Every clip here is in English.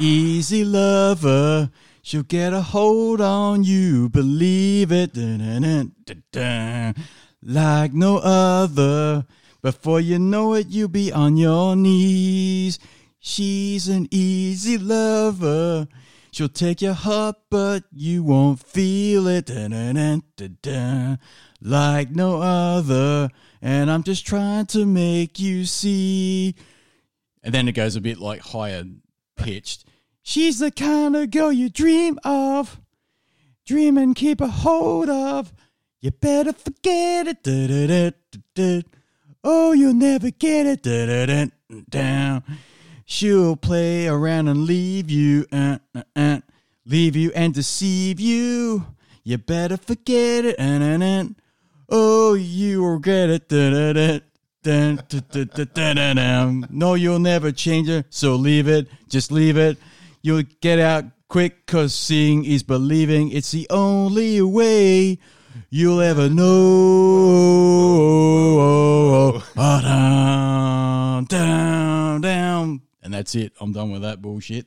Easy lover, she'll get a hold on you, believe it. Dun-dun-dun-dun-dun. Like no other. Before you know it, you'll be on your knees. She's an easy lover. She'll take your heart, but you won't feel it. Dun-dun-dun-dun-dun. Like no other. And I'm just trying to make you see. And then it goes a bit like higher pitched. She's the kind of girl you dream of, dream and keep a hold of. You better forget it. Da-da-da-da-da. Oh, you'll never get it. Da-da-da-da. She'll play around and leave you, uh, uh, uh, leave you and deceive you. You better forget it. Uh, uh, uh. Oh, you will regret it. Da-da-da. Dun, dun, dun. No, you'll never change it, so leave it. Just leave it. You'll get out quick, cause seeing is believing. It's the only way you'll ever know. Ah, down, down, down. And that's it. I'm done with that bullshit.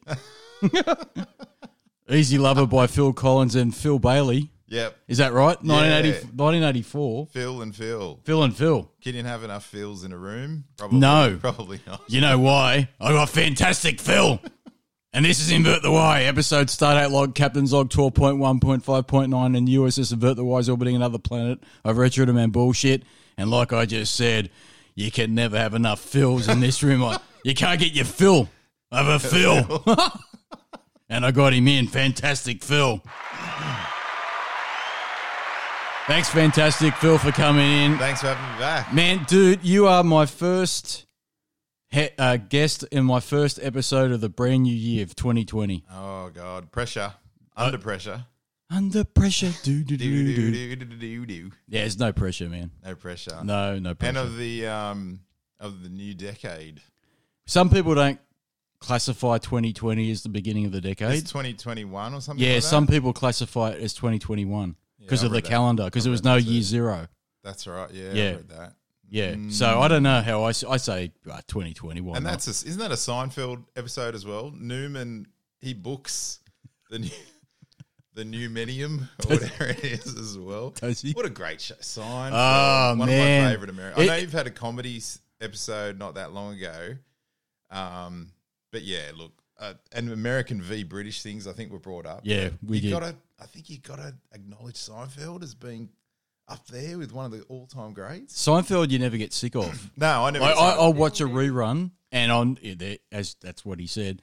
Easy Lover by Phil Collins and Phil Bailey. Yep. Is that right? 1980, Yeah. 1984. Phil and Phil. Phil and Phil. Can you have enough Phils in a room? Probably, No. Probably not. You know why? I got fantastic Phil. And this is Invert the Y, episode Stardate Log, Captain Zog 12.1.5.9, and USS Invert the Y is orbiting another planet of Retro to Man bullshit. And like I just said, you can never have enough Phils in this room. You can't get your fill of a Phil. and I got him in. Fantastic Phil. Thanks, Fantastic Phil, for coming in. Thanks for having me back. Man, dude, you are my first he- uh, guest in my first episode of the brand new year of 2020. Oh God, pressure. Under pressure. Under pressure, do do Do, do do, do. do, do, do. Yeah, there's no pressure, man. No pressure. No, no And of the um of the new decade. Some people don't classify 2020 as the beginning of the It's decade. 2021 or something. Yeah, like some people classify it as 2021 because I of the that. calendar, because there was no that too. year zero. That's right. Yeah, Yeah. I read that. Yeah, so I don't know how I, I say uh, 2021. Mm. And that's a, isn't that a Seinfeld episode as well? Newman he books the new the new millennium or whatever it is as well. What a great show, Seinfeld. Oh, one man. of my favorite American. I know you've had a comedy episode not that long ago, um, but yeah, look, uh, and American v British things I think were brought up. Yeah, we you did. Gotta, I think you got to acknowledge Seinfeld as being up there with one of the all time greats. Seinfeld, you never get sick of. No, I never. I, I, watch a rerun, and on yeah, as that's what he said.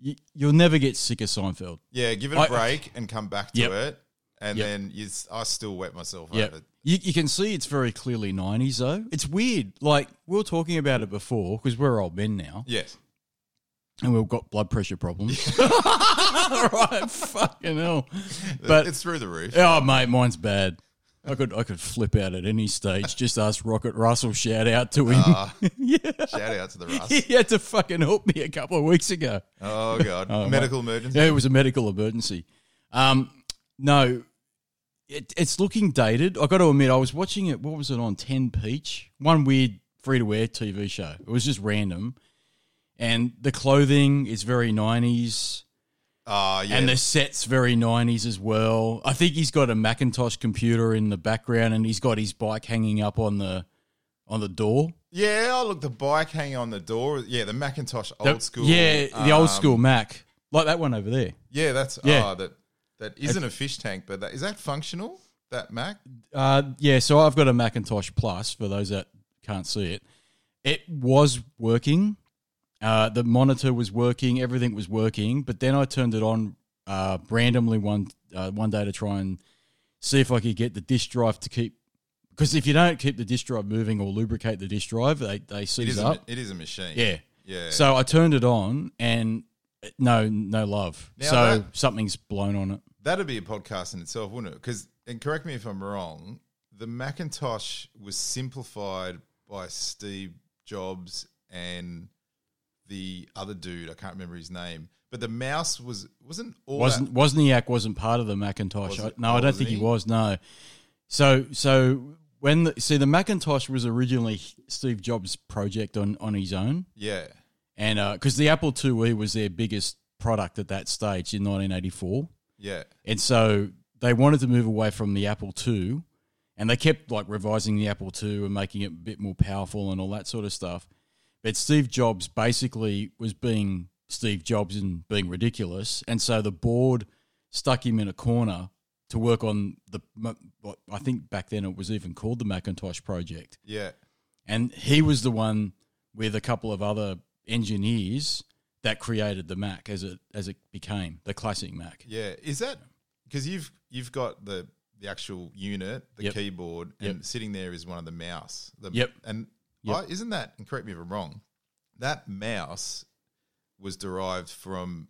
You, you'll never get sick of Seinfeld. Yeah, give it a I- break and come back to Yep. it, and Yep. then you, I still wet myself Yeah, over you, you can see it's very clearly nineties though. It's weird. Like we were talking about it before because we're old men now, Yes, and we've got blood pressure problems. right, fucking hell. But it's through the roof. oh, mate, mine's bad. I could I could flip out at any stage. Just ask Rocket Russell. Shout out to him. Ah, yeah. shout out to the Russ. He had to fucking help me a couple of weeks ago. Oh god, Oh, medical emergency. Yeah, it was a medical emergency. Um, no, it, it's looking dated. I got to admit, I was watching it. What was it on? Ten Peach, one weird free to wear TV show. It was just random, and the clothing is very nineties, Oh yeah, and the set's very nineties as well. I think he's got a Macintosh computer in the background, and he's got his bike hanging up on the on the door. yeah. Oh look, the bike hanging on the door. Yeah, the Macintosh old The- school. yeah, the old um, school Mac, like that one over there. Yeah, that's Yeah. oh that that isn't a fish tank, but that is that functional. That Mac. Uh, yeah, so I've got a Macintosh Plus for those that can't see it. It was working. Uh, the monitor was working. Everything was working. But then I turned it on uh, randomly one uh, one day to try and see if I could get the disk drive to keep. Because if you don't keep the disk drive moving or lubricate the disk drive, they they It seize. A, up. it is a machine. yeah. Yeah. So I turned it on and uh, no no love. Now so that- something's blown on it. That'd be a podcast in itself, wouldn't it? Because, and correct me if I'm wrong, the Macintosh was simplified by Steve Jobs and the other dude. I can't remember his name, but the mouse was wasn't all wasn't Wozniak wasn't part of the Macintosh. I- no, Oh, I don't think he? he? was. No. So so when the, see the Macintosh was originally Steve Jobs' project on on his own. Yeah, and uh, because the Apple IIe was their biggest product at that stage in 1984, yeah, and so they wanted to move away from the Apple II, and they kept like revising the Apple II and making it a bit more powerful and all that sort of stuff. But Steve Jobs basically was being Steve Jobs and being ridiculous, and so the board stuck him in a corner to work on the. What I think back then it was even called the Macintosh project, yeah. and he was the one with a couple of other engineers that created the Mac as it as it became the classic Mac. Yeah, is that because you've you've got the the actual unit, the Yep. keyboard, Yep. and sitting there is one of the mouse. The, Yep. and Yep. I, isn't that? And correct me if I'm wrong. That mouse was derived from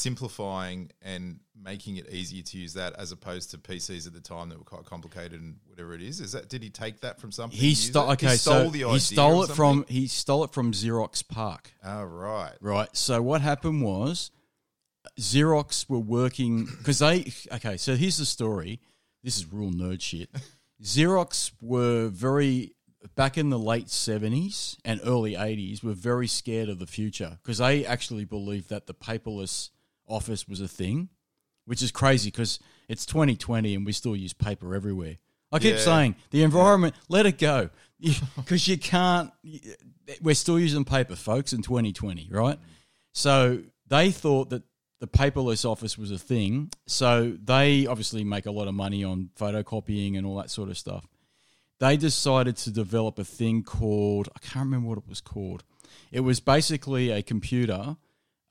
simplifying and making it easier to use that, as opposed to PCs at the time that were quite complicated and whatever it is. Is that? Did he take that from something? He stole. it? Okay, he stole so he stole it from he stole it from Xerox PARC. Oh right. Right. So what happened was Xerox were working because they. Okay, so here's the story. This is real nerd shit. Xerox were very back in the late 70s and early 80s were very scared of the future because they actually believed that the paperless office was a thing, which is crazy because it's 2020 and we still use paper everywhere. I keep Yeah. saying the environment, let it go because you can't. We're still using paper, folks, in 2020, right? So they thought that the paperless office was a thing. So they obviously make a lot of money on photocopying and all that sort of stuff. They decided to develop a thing called, I can't remember what it was called. It was basically a computer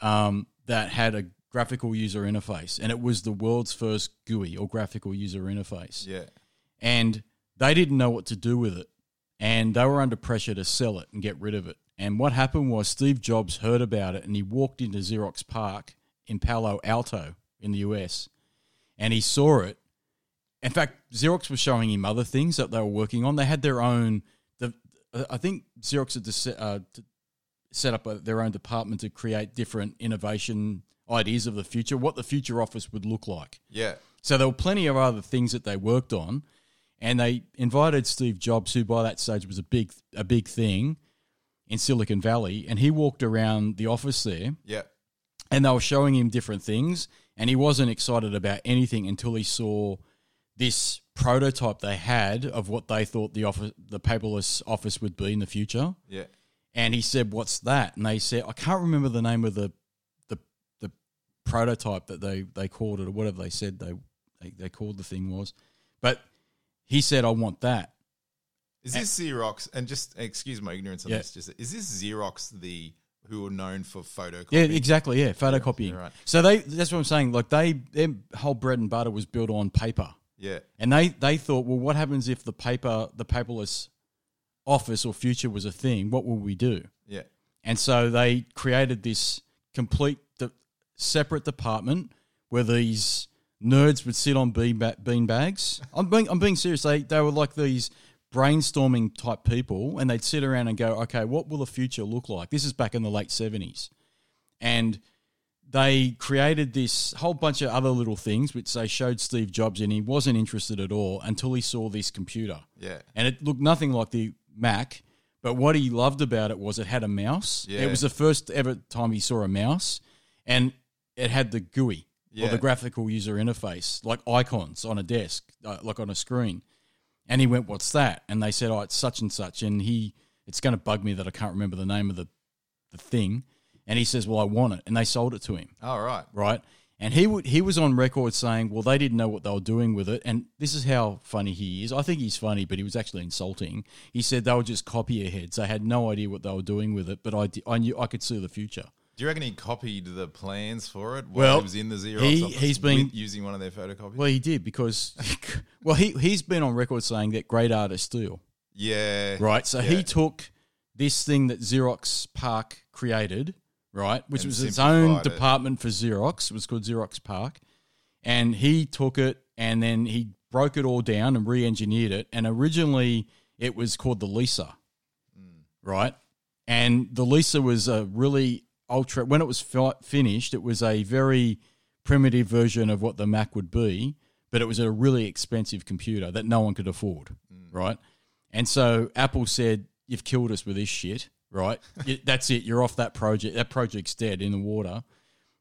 um, that had a graphical user interface, and it was the world's first GUI or graphical user interface Yeah. and they didn't know what to do with it. And they were under pressure to sell it and get rid of it. And what happened was Steve Jobs heard about it and he walked into Xerox PARC in Palo Alto in the US and he saw it. In fact, Xerox was showing him other things that they were working on. They had their own, the, I think Xerox had to set, uh, to set up a, their own department to create different innovation ideas of the future, what the future office would look like. Yeah. So there were plenty of other things that they worked on, and they invited Steve Jobs, who by that stage was a big a big thing in Silicon Valley, and he walked around the office there, Yeah. and they were showing him different things, and he wasn't excited about anything until he saw this prototype they had of what they thought the office, the paperless office would be in the future. Yeah. And he said, "What's that?" And they said, "I can't remember the name of the prototype that they they called it or whatever they said they they, they called the thing was." But he said, "I want that." Is this Xerox? And just excuse my ignorance on Yeah. this. Just is this Xerox the who are known for photocopying? Yeah, exactly. Yeah, photocopying. right. So they that's what I'm saying. Like they their whole bread and butter was built on paper, Yeah. and they they thought, well, what happens if the paper the paperless office or future was a thing? What will we do? Yeah. And so they created this complete separate department where these nerds would sit on bean, ba- bean bags. I'm being, I'm being serious. They, they were like these brainstorming type people, and they'd sit around and go, okay, what will the future look like? This is back in the late 70s. And they created this whole bunch of other little things, which they showed Steve Jobs, and he wasn't interested at all until he saw this computer Yeah. and it looked nothing like the Mac. But what he loved about it was it had a mouse. Yeah. It was the first ever time he saw a mouse, and it had the GUI or the graphical user interface, like icons on a desk, uh, like on a screen. And he went, "What's that?" And they said, "Oh, it's such and such." And he, it's going to bug me that I can't remember the name of the, the thing. And he says, "Well, I want it," and they sold it to him All right. right? And he would he was on record saying, "Well, they didn't know what they were doing with it." And this is how funny he is. I think he's funny, but he was actually insulting. He said they were just copy heads. They had no idea what they were doing with it, but I, I knew I could see the future. Do you reckon he copied the plans for it while Well, he was in the Xerox he- office he's been- using one of their photocopies? Well, he did because, well, he he's been on record saying that great artists steal, yeah. right? So Yeah. he took this thing that Xerox PARC created, right, which And was its own it. department for Xerox. It was called Xerox PARC, and he took it and then he broke it all down and re-engineered it. And originally, it was called the Lisa, Hmm. right? And the Lisa was a really ultra. When it was fi- finished, it was a very primitive version of what the Mac would be, but it was a really expensive computer that no one could afford, mm. right? And so Apple said, "You've killed us with this shit, right? That's it. You're off that project. That project's dead in the water."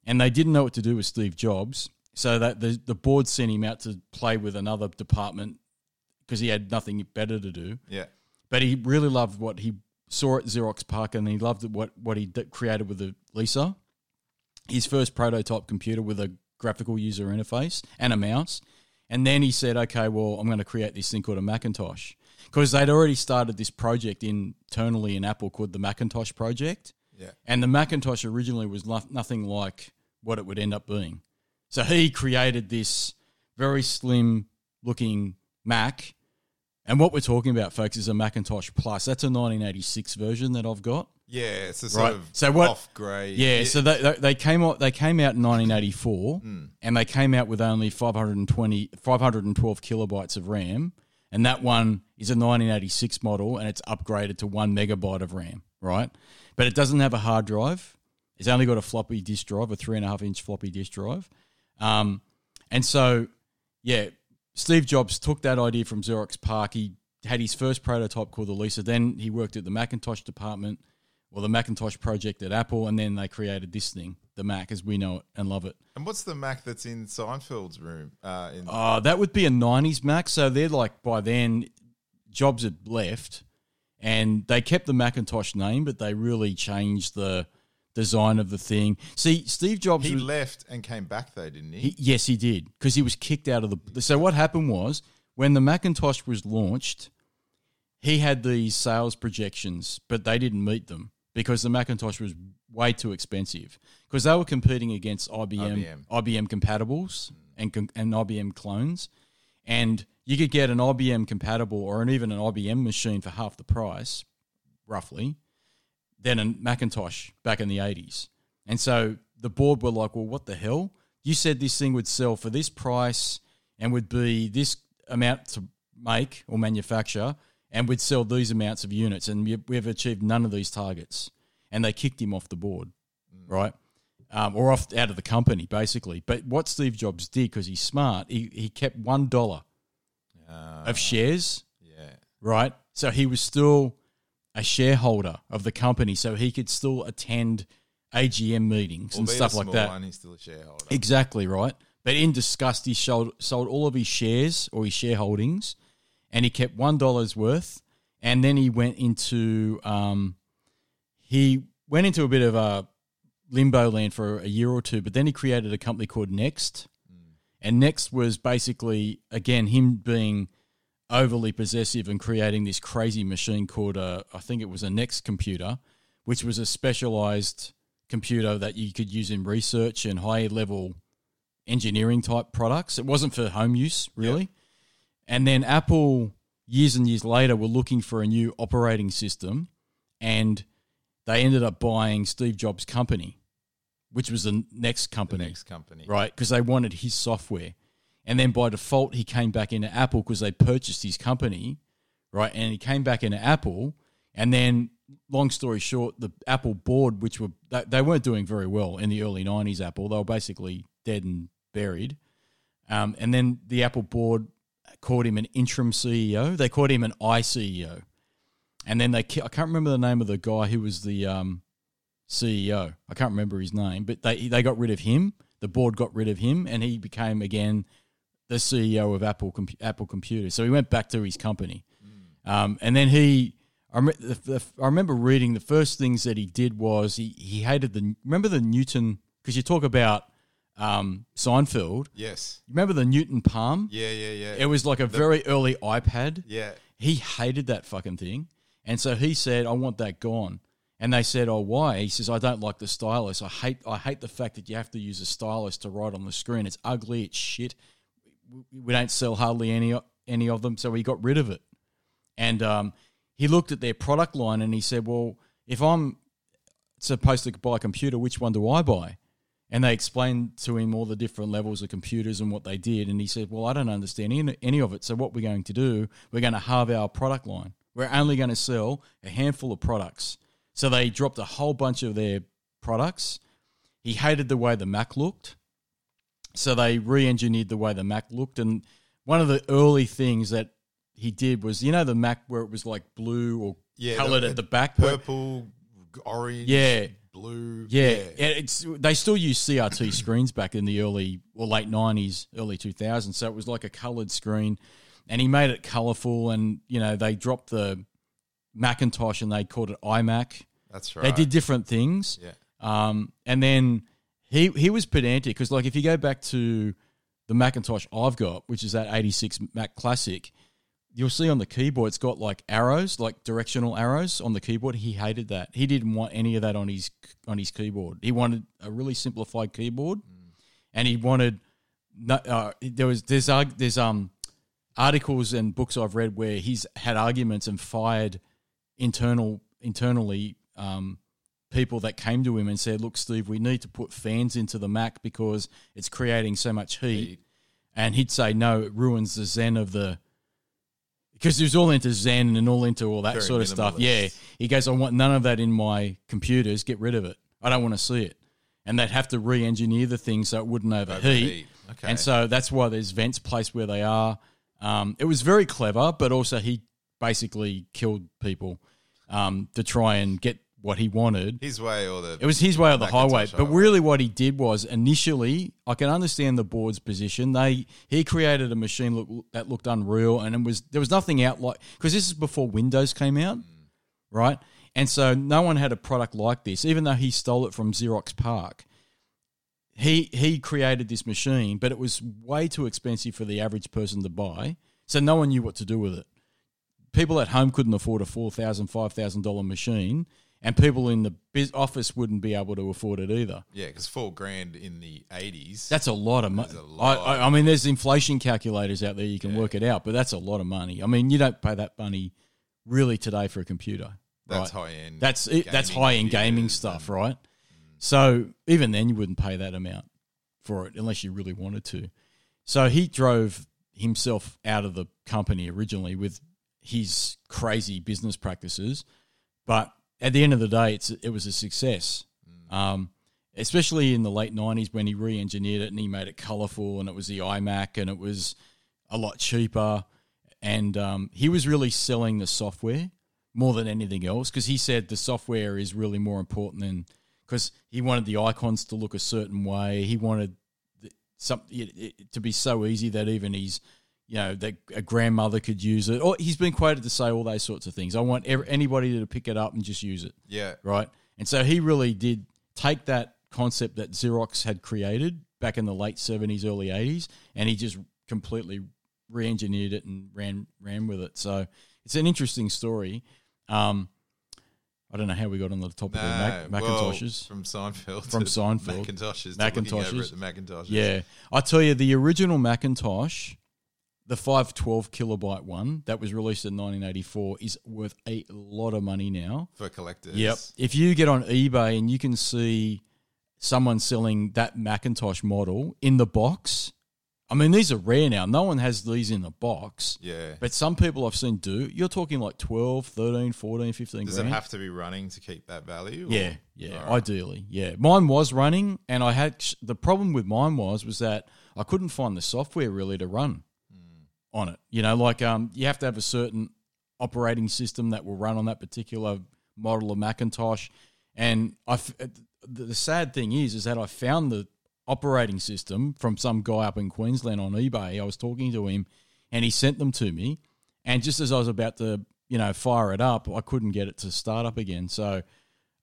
And they didn't know what to do with Steve Jobs, so that the the board sent him out to play with another department because he had nothing better to do Yeah. but he really loved what he saw at Xerox PARC, and he loved what what he d- created with the Lisa, his first prototype computer with a graphical user interface and a mouse. And then he said, "Okay, well, I'm going to create this thing called a Macintosh," because they'd already started this project internally in Apple called the Macintosh project. Yeah. And the Macintosh originally was nothing like what it would end up being. So he created this very slim looking Mac. And what we're talking about, folks, is a Macintosh Plus. That's a 1986 version that I've got. Yeah. It's a sort Right. of So what- off grade. Yeah, so they, they, came out they came out in 1984 and they came out with only 520 512 kilobytes of RAM and that one is a 1986 model and it's upgraded to 1 megabyte of RAM, right? But it doesn't have a hard drive. It's only got a floppy disk drive, a three and a half inch floppy disk drive. Um, and so, yeah, Steve Jobs took that idea from Xerox PARC. He had his first prototype called the Lisa. Then he worked at the Macintosh department or the Macintosh project at Apple, and then they created this thing, the Mac, as we know it and love it. And what's the Mac that's in Seinfeld's room? Uh, in, Uh, that would be a 90s Mac. So they're like, by then, Jobs had left, and they kept the Macintosh name, but they really changed the design of the thing. See, Steve Jobs he was, left and came back though, didn't he? He, yes, he did because he was kicked out of the. So what happened was when the Macintosh was launched, he had these sales projections, but they didn't meet them because the Macintosh was way too expensive because they were competing against IBM IBM. IBM compatibles and and IBM clones, and you could get an IBM compatible or an, even an IBM machine for half the price, roughly, than a Macintosh back in the eighties. And so the board were like, "Well, what the hell? You said this thing would sell for this price and would be this amount to make or manufacture, and would sell these amounts of units, and we- we've achieved none of these targets." And they kicked him off the board, right? Um, or off out of the company, basically. But what Steve Jobs did, because he's smart, he, he kept one dollar Uh, of shares yeah. right? So he was still a shareholder of the company, so he could still attend AGM meetings and Albeit a stuff like that. One, he's still a shareholder. Exactly right. But in disgust, he sold sold all of his shares or his shareholdings, and he kept one dollar's worth. And then he went into um, he went into a bit of a limbo land for a year or two. But then he created a company called Next, and Next was basically again him being overly possessive and creating this crazy machine called a I think it was a Next computer, which was a specialized computer that you could use in research and high level engineering type products. It wasn't for home use really. And then Apple years and years later were looking for a new operating system and they ended up buying Steve Jobs' company, which was the next the company next company. right? Because they wanted his software. And then by default, he came back into Apple because they purchased his company, right? And he came back into Apple. And then, long story short, the Apple board, which were they, weren't doing very well in the early '90s, Apple, they were basically dead and buried. Um, and then the Apple board called him an interim CEO. They called him an I CEO. And then they, I can't remember the name of the guy who was the um, CEO. I can't remember his name, but they they got rid of him. The board got rid of him, and he became again the CEO of Apple Apple Computers. So he went back to his company, um, and then he. I, rem- the, the, I remember reading the first things that he did was he, he hated the remember the Newton because you talk about um, Seinfeld. Yes. Remember the Newton Palm? Yeah, yeah, yeah. It was like a very early iPad. yeah. He hated that fucking thing. And so he said, I want that gone. And they said, Oh, why? He says, I don't like the stylus. I hate I hate the fact that you have to use a stylus to write on the screen. It's ugly, it's shit. We- don't sell hardly any any of them, so he got rid of it. And um, he looked at their product line and he said, Well, if I'm supposed to buy a computer, which one do I buy? And they explained to him all the different levels of computers and what they did. And he said, Well, I don't understand any, any of it. So, what we're going to do, we're going to halve our product line. We're only going to sell a handful of products. So they dropped a whole bunch of their products. He hated the way the Mac looked. So they re engineered the way the Mac looked. And one of the early things that he did was, you know, the Mac where it was like blue or Yeah, colored the- at the back? where- Purple, orange, Yeah. blue. Yeah, yeah, it's they still use CRT screens back in the early or late nineties, early two thousands. So it was like a coloured screen, and he made it colourful. And you know they dropped the Macintosh and they called it iMac. That's right. They did different things. Yeah. Um, and then he he was pedantic because like if you go back to the Macintosh I've got, which is that eighty six Mac Classic, you'll see on the keyboard it's got like arrows, like directional arrows on the keyboard. He hated that. He didn't want any of that on his on his keyboard. He wanted a really simplified keyboard, and he wanted no, uh, there was there's arg- there's um articles and books I've read where he's had arguments and fired internal internally um, people that came to him and said, "Look, Steve, we need to put fans into the Mac because it's creating so much heat." Heat. And he'd say, "No, it ruins the zen of the." Because he was all into Zen and all into all that Very sort of stuff. Yeah, he goes, "I want none of that in my computers. Get rid of it. I don't want to see it." And they'd have to re-engineer the thing so it wouldn't overheat. Overheat. Okay. And so that's why there's vents placed where they are. Um, it was very clever, but also he basically killed people um, to try and get what he wanted. his way or the It was his way or the highway. But highway. really, what he did was initially, I can understand the board's position. They he created a machine look, that looked unreal, and it was there was nothing out like because this is before Windows came out, right? And so no one had a product like this, even though he stole it from Xerox PARC. He he created this machine, but it was way too expensive for the average person to buy. So no one knew what to do with it. People at home couldn't afford a four thousand, five thousand dollar machine, and people in the biz- office wouldn't be able to afford it either. yeah, because four grand in the eighties. That's a lot of money. I. I, I mean, there's inflation calculators out there you can work it out, but that's a lot of money. I mean, you don't pay that money really today for a computer. that's right? high end. That's it, that's high end gaming stuff, mm. right? So even then, you wouldn't pay that amount for it unless you really wanted to. So he drove himself out of the company originally with his crazy business practices, but at the end of the day, it's it was a success. Um, especially in the late '90s when he re-engineered it and he made it colorful and it was the iMac and it was a lot cheaper, and um, he was really selling the software more than anything else because he said the software is really more important than because he wanted the icons to look a certain way. He wanted the- some it, it, to be so easy that even his you know that a grandmother could use it. Or he's been quoted to say all those sorts of things. I want anybody to pick it up and just use it, Yeah, right? And so he really did take that concept that Xerox had created back in the late seventies, early eighties, and he just completely re-engineered it and ran ran with it. So it's an interesting story. Um, I don't know how we got on the topic no, of Mac- Macintoshes. well, from Seinfeld From Seinfeld. Macintoshes, Macintoshes. looking over at the Macintoshes. Yeah, I tell you, the original Macintosh, the five twelve kilobyte one that was released in nineteen eighty four, is worth a lot of money now. for collectors. Yep. If you get on eBay and you can see someone selling that Macintosh model in the box, I mean these are rare now. No one has these in the box. Yeah. But some people I've seen do. You're talking like 12, 13, 14, 15 Does grand. it have to be running to keep that value? or- Yeah, yeah, Alright. ideally, yeah. Mine was running, and I had the problem with mine was was that I couldn't find the software really to run on it. You know, like um, you have to have a certain operating system that will run on that particular model of Macintosh. And I, uh, the sad thing is, is that I found the operating system from some guy up in Queensland on eBay. I was talking to him, and he sent them to me. And just as I was about to, you know, fire it up, I couldn't get it to start up again. So,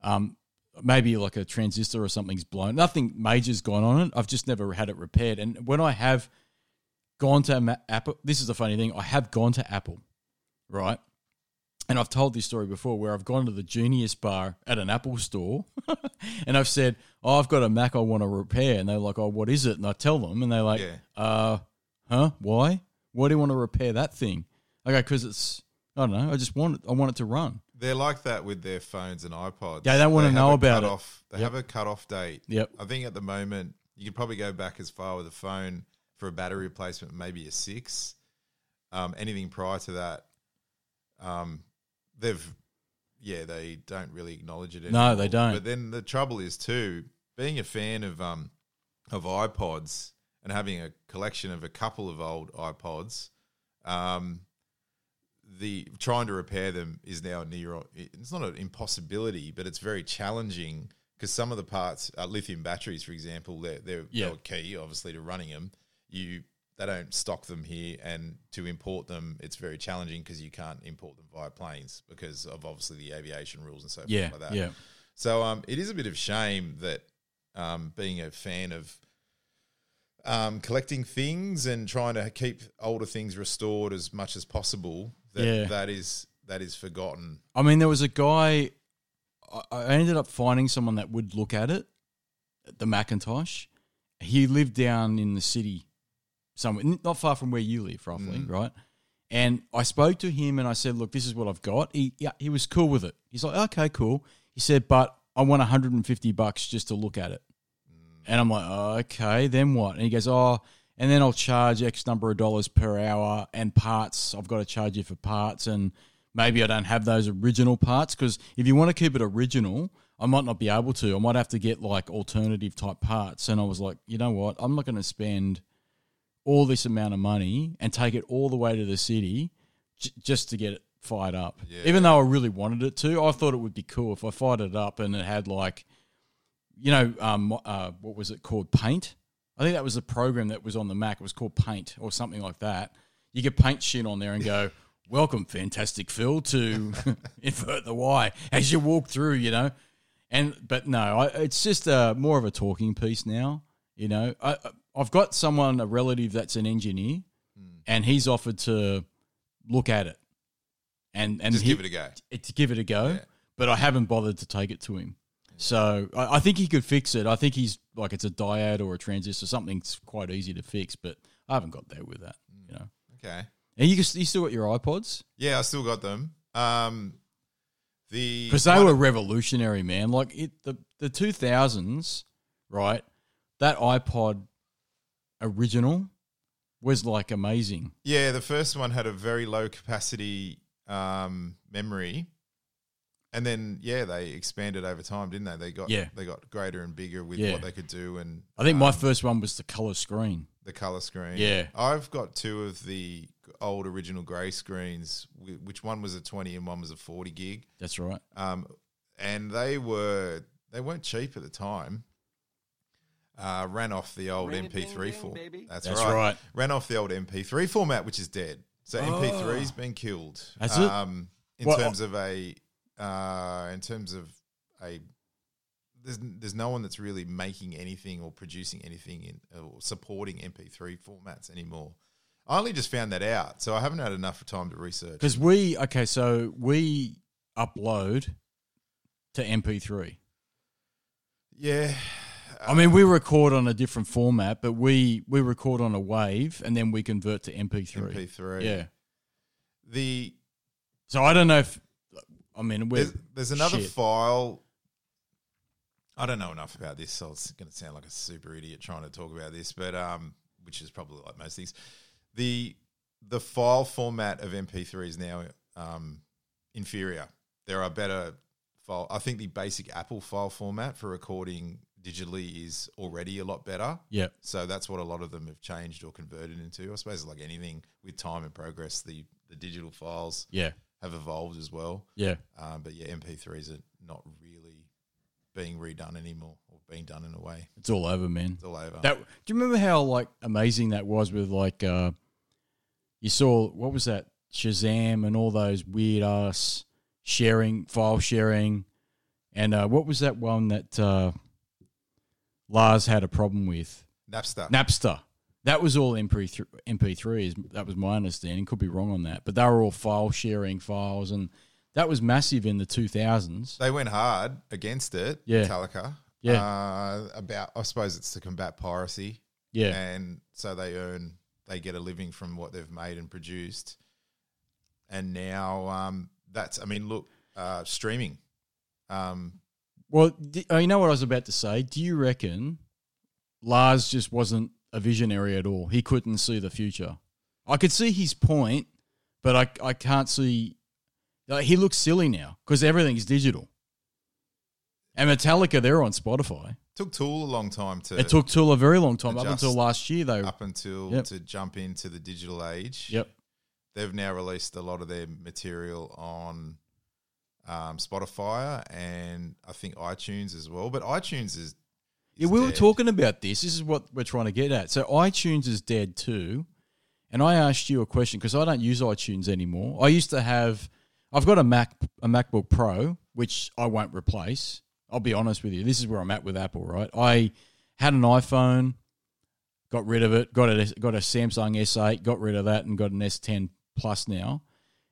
um, maybe like a transistor or something's blown. Nothing major's gone on it. I've just never had it repaired. And when I have gone to Ma- Apple, this is the funny thing. I have gone to Apple, right? And I've told this story before where I've gone to the Genius bar at an Apple store and I've said, Oh, I've got a Mac I want to repair. And they're like, Oh, what is it? And I tell them, and they're like, Yeah. Uh, huh? Why? Why do you want to repair that thing? I go, Because it's, I don't know, I just want it, I want it to run. They're like that with their phones and iPods. Yeah, they wanna know a about it. cutoff- They Yep. have a cutoff date. Yep. I think at the moment you could probably go back as far with a phone for a battery replacement, maybe a six. Um, anything prior to that, um, they've yeah, they don't really acknowledge it. No, they don't. But then the trouble is too, being a fan of um of iPods and having a collection of a couple of old iPods, um, the trying to repair them is now near. It's not an impossibility, but it's very challenging because some of the parts, uh, lithium batteries, for example, they're they're, Yeah. they're key, obviously, to running them. You they don't stock them here, and to import them, it's very challenging because you can't import them via planes because of obviously the aviation rules and so forth Yeah, like that. yeah. So um, it is a bit of shame that um, being a fan of um, collecting things and trying to keep older things restored as much as possible, that Yeah. that is that is forgotten. I mean, there was a guy. I- I ended up finding someone that would look at it, the Macintosh. He lived down in the city, somewhere not far from where you live, roughly, Mm. right? And I spoke to him and I said, "Look, this is what I've got." He yeah, he was cool with it. He's like, "Okay, cool." He said, "But I want 150 bucks just to look at it." And I'm like, oh, "Okay, then what?" And he goes, "Oh." And then I'll charge X number of dollars per hour and parts. I've got to charge you for parts, and maybe I don't have those original parts because if you want to keep it original, I might not be able to. I might have to get like alternative type parts. And I was like, you know what? I'm not going to spend all this amount of money and take it all the way to the city j- just to get it fired up. Yeah. Even though I really wanted it to, I thought it would be cool if I fired it up and it had like, you know, um, uh, what was it called? Paint. I think that was the program that was on the Mac. It was called Paint or something like that. You could paint shit on there and go, "Welcome, Fantastic Phil, to invert the Y" as you walk through. You know, and but no, I, it's just uh, more of a talking piece now. You know, I, I- I've got someone, a relative that's an engineer, Hmm. and he's offered to look at it and and Just he- give it a go. to give it a go, Yeah. but I haven't bothered to take it to him. So I, I think he could fix it. I think he's like it's a diode or a transistor, something's quite easy to fix, but I haven't got there with that. You know, Okay. and you, you still got your iPods Yeah, I still got them. Um, the because they were revolutionary, man. Like it, the the two thousands, right? That iPod original was like amazing. Yeah, the first one had a very low capacity um, memory, and then yeah, they expanded over time, didn't they? They got Yeah. they got greater and bigger with Yeah. what they could do, and I think my um, first one was the color screen. the color screen. Yeah. I've got two of the old original grey screens, which one was a twenty and one was a forty gig, That's right. um, and they were they weren't cheap at the time. Uh, ran off the old MP3 format. That's, That's right. right. Ran off the old MP3 format, which is dead. So MP3's been killed. Has it? Um, in Well, terms of a, uh, in terms of a, there's there's no one that's really making anything or producing anything in or supporting MP3 formats anymore. I only just found that out, so I haven't had enough time to research. Because we okay, so we upload to MP3. Yeah, I mean, we record on a different format, but we we record on a wave and then we convert to MP3. MP3. Yeah. The So I don't know if I mean there's, there's another shit. file. I don't know enough about this, so it's going to sound like a super idiot trying to talk about this, but um, which is probably like most things. The the file format of MP3 is now um, inferior. There are better file. I think the basic Apple file format for recording digitally is already a lot better. yeah. So that's what a lot of them have changed or converted into. I suppose like anything with time and progress, the the digital files Yeah. have evolved as well. Yeah. Um, but yeah, MP3s are not really being redone anymore or being done in a way. It's all over, man. It's all over. That do you remember how like amazing that was with like uh you saw what was that Shazam and all those weird ass sharing file sharing and uh what was that one that uh Lars had a problem with Napster. Napster. That was all MP3 MP3s. That was my understanding. Could be wrong on that, but they were all file sharing files, and that was massive in the two thousands. they went hard against it, Yeah. Metallica. Yeah. Uh, about, I suppose it's to combat piracy. Yeah, And so they earn, they get a living from what they've made and produced. And now um, that's, I mean, look, uh, streaming. Um, Well, d- oh, you know what I was about to say. Do you reckon Lars just wasn't a visionary at all? He couldn't see the future. I could see his point, but I I can't see Like, he looks silly now because everything's digital. And Metallica, they're on Spotify. Took Tool a long time to It took Tool a very long time, up Adjust. until last year. though. up until Yep. to jump into the digital age. yep, They've now released a lot of their material on um, Spotify and I think iTunes as well. But iTunes is, Yeah, we were talking about this. This is what we're trying to get at. So iTunes is dead too. And I asked you a question because I don't use iTunes anymore. I used to have, I've got a Mac, a MacBook Pro, which I won't replace. I'll be honest with you. This is where I'm at with Apple, right? I had an iPhone, got rid of it, got a got a Samsung S8, got rid of that, and got an S10 Plus now.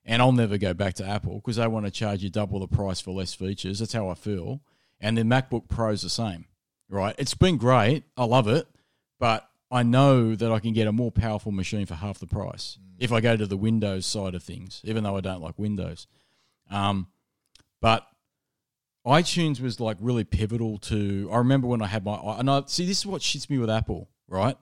And I'll never go back to Apple because they want to charge you double the price for less features. That's how I feel. And the MacBook Pro is the same, right? It's been great. I love it, but I know that I can get a more powerful machine for half the price if I go to the Windows side of things, even though I don't like Windows. Um, but iTunes was like really pivotal to. I remember when I had my and I see this is what shits me with Apple, right?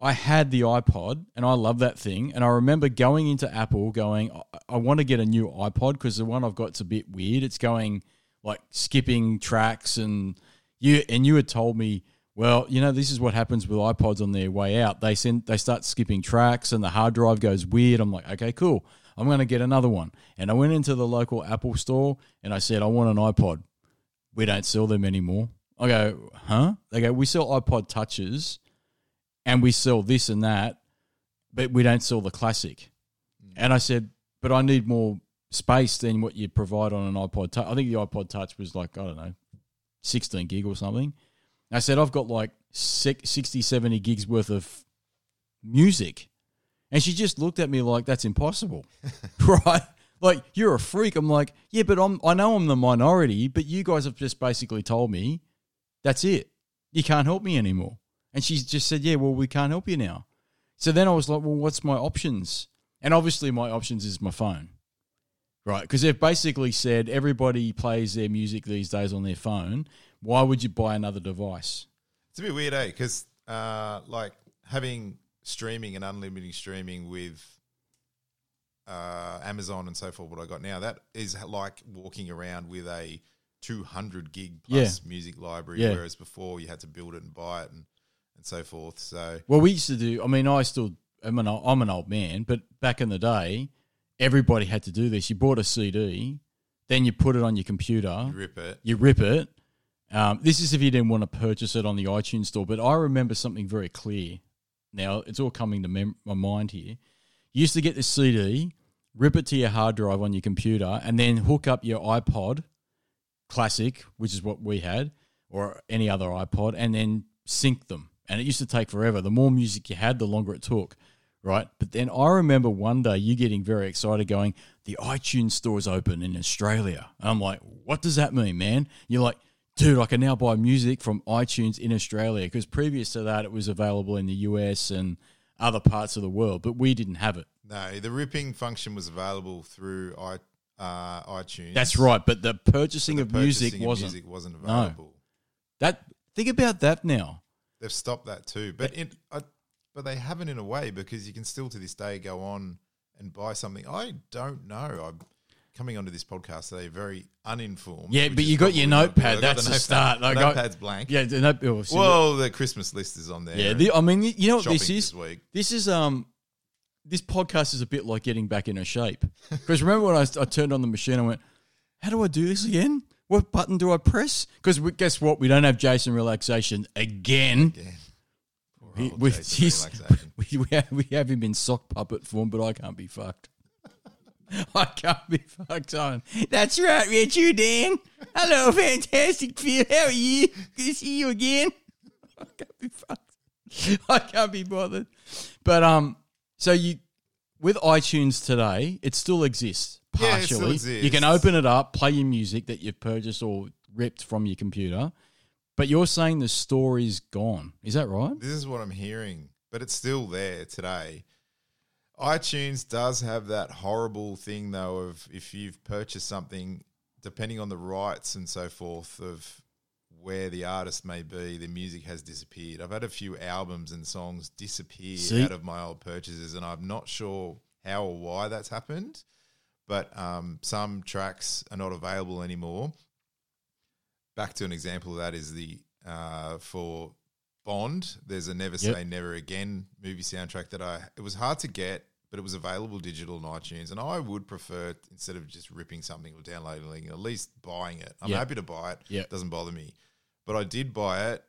I had the iPod and I love that thing, and I remember going into Apple, going, I, I want to get a new iPod because the one I've got's a bit weird. It's going like skipping tracks, and you and you had told me. Well, you know, this is what happens with iPods on their way out. They send they start skipping tracks and the hard drive goes weird. I'm like, okay, cool. I'm going to get another one. And I went into the local Apple store and I said, I want an iPod. We don't sell them anymore. I go, huh? They go, we sell iPod touches and we sell this and that, but we don't sell the classic. Mm. And I said, but I need more space than what you provide on an iPod touch. I think the iPod touch was like, I don't know, 16 gig or something. I said, I've got like six- 60, 70 gigs worth of music. And she just looked at me like, that's impossible. right? Like, you're a freak. I'm like, yeah, but I'm, I know I'm the minority, but you guys have just basically told me that's it. You can't help me anymore. And she just said, yeah, well, we can't help you now. So then I was like, well, what's my options? And obviously, my options is my phone. Right, because they've basically said everybody plays their music these days on their phone. Why would you buy another device? It's a bit weird, eh? Because uh, like having streaming and unlimited streaming with uh, Amazon and so forth, what I got now, that is like walking around with a 200 gig plus music library, Yeah. whereas before you had to build it and buy it and, and so forth. So Well, we used to do. I mean, I still. I'm an old, I'm an old man, but back in the day, everybody had to do this. You bought a CD, then you put it on your computer, you rip it. you rip it. Um, this is if you didn't want to purchase it on the iTunes store. But I remember something very clear. Now it's all coming to mem- my mind here. You used to get the CD, rip it to your hard drive on your computer, and then hook up your iPod Classic, which is what we had, or any other iPod, and then sync them. And it used to take forever. The more music you had, the longer it took, right? But then I remember one day you getting very excited, going, "The iTunes store is open in Australia." And I'm like, "What does that mean, man?" You're like, "Dude, I can now buy music from iTunes in Australia." Because previous to that, it was available in the US and other parts of the world, but we didn't have it. No, the ripping function was available through i uh, iTunes. That's right, but the purchasing The of music purchasing of wasn't. music wasn't available. That think about that now. They've stopped that too, but in, I, but they haven't in a way because you can still to this day go on and buy something. I don't know. I'm coming onto this podcast today very uninformed. Yeah, but you got your probably not good. notepad. Got That's the a start. Notepad- got- notepad's blank. Yeah, the note- oh, Well, the Christmas list is on there. yeah. The, I mean, you know what this is? this. This is um, this podcast is a bit like getting back into shape. Because remember when I, I turned on the machine, I went, "How do I do this again? What button do I press?" Because guess what? We don't have Jason relaxation again. Again. He- we, Jason he's- relaxation. we, we, have, we have him in sock puppet form, but I can't be fucked. I can't be fucked on. That's right, Richard Dan. Hello, fantastic Phil. How are you? Good to see you again. I can't be fucked. I can't be bothered. But um, so you with iTunes today, it still exists Yeah, it still partially. exists. You can open it up, play your music that you've purchased or ripped from your computer. But you're saying the store is gone. Is that right? This is what I'm hearing, but it's still there today. iTunes does have that horrible thing, though, of if you've purchased something, depending on the rights and so forth, of where the artist may be, the music has disappeared. I've had a few albums and songs disappear See? out of my old purchases, and I'm not sure how or why that's happened. But um, some tracks are not available anymore. Back to an example of that is the uh, for Bond. There's a Never Yep. Say Never Again movie soundtrack that I. It was hard to get, but it was available digital on iTunes, and I would prefer instead of just ripping something or downloading, at least buying it. I'm Yep. happy to buy it. Yep. doesn't bother me, but I did buy it,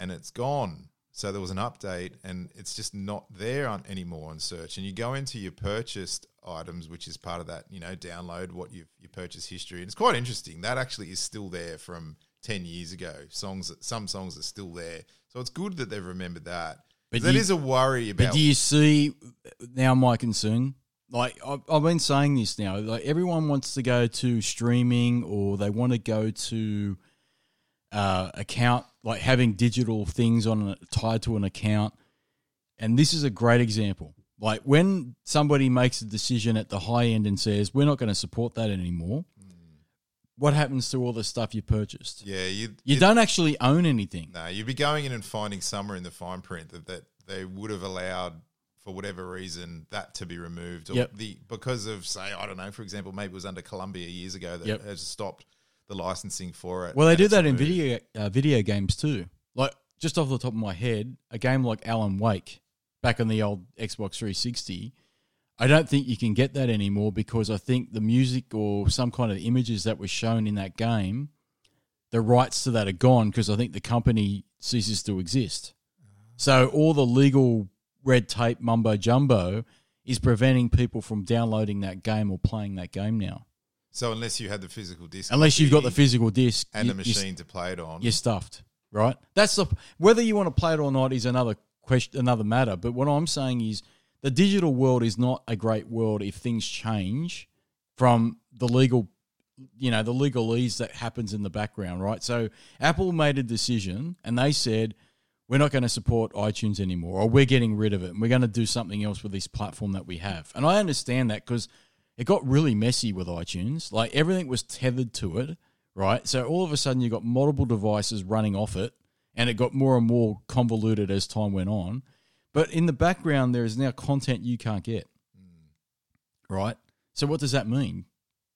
and it's gone. So there was an update, and it's just not there on, anymore on search. And you go into your purchased items, which is part of that, you know, download what you've your purchase history, and it's quite interesting. That actually is still there from ten years ago. Songs, some songs are still there, so it's good that they've remembered that. But But that you- is a worry But about. do you see now my concern? Like I've, I've been saying this now. Like everyone wants to go to streaming or they want to go to uh, account, like having digital things on a, tied to an account. And this is a great example. Like when somebody makes a decision at the high end and says we're not going to support that anymore. What happens to all the stuff you purchased? yeah, you You don't actually own anything. No, you'd be going in and finding somewhere in the fine print that, that they would have allowed for whatever reason that to be removed, or Yep. the because of say I don't know, for example, maybe it was under Columbia years ago that Yep. has stopped the licensing for it. Well, they do that in video uh, video games too. Like just off the top of my head, a game like Alan Wake back on the old Xbox 360, I don't think you can get that anymore because I think the music or some kind of images that were shown in that game, the rights to that are gone because I think the company ceases to exist. So all the legal red tape mumbo jumbo is preventing people from downloading that game or playing that game now. So unless you had the physical disc, Unless you've got the physical disc and you- the you- machine to play it on, you're stuffed, right? That's the whether you want to play it or not is another question, another matter. But what I'm saying is the digital world is not a great world if things change from the legal, you know, the legalese that happens in the background, right? So Apple made a decision and they said we're not going to support iTunes anymore, or we're getting rid of it, and we're going to do something else with this platform that we have. And I understand that because it got really messy with iTunes. Like everything was tethered to it, right? So all of a sudden you got multiple devices running off it, and it got more and more convoluted as time went on. But in the background, there is now content you can't get, right? So what does that mean?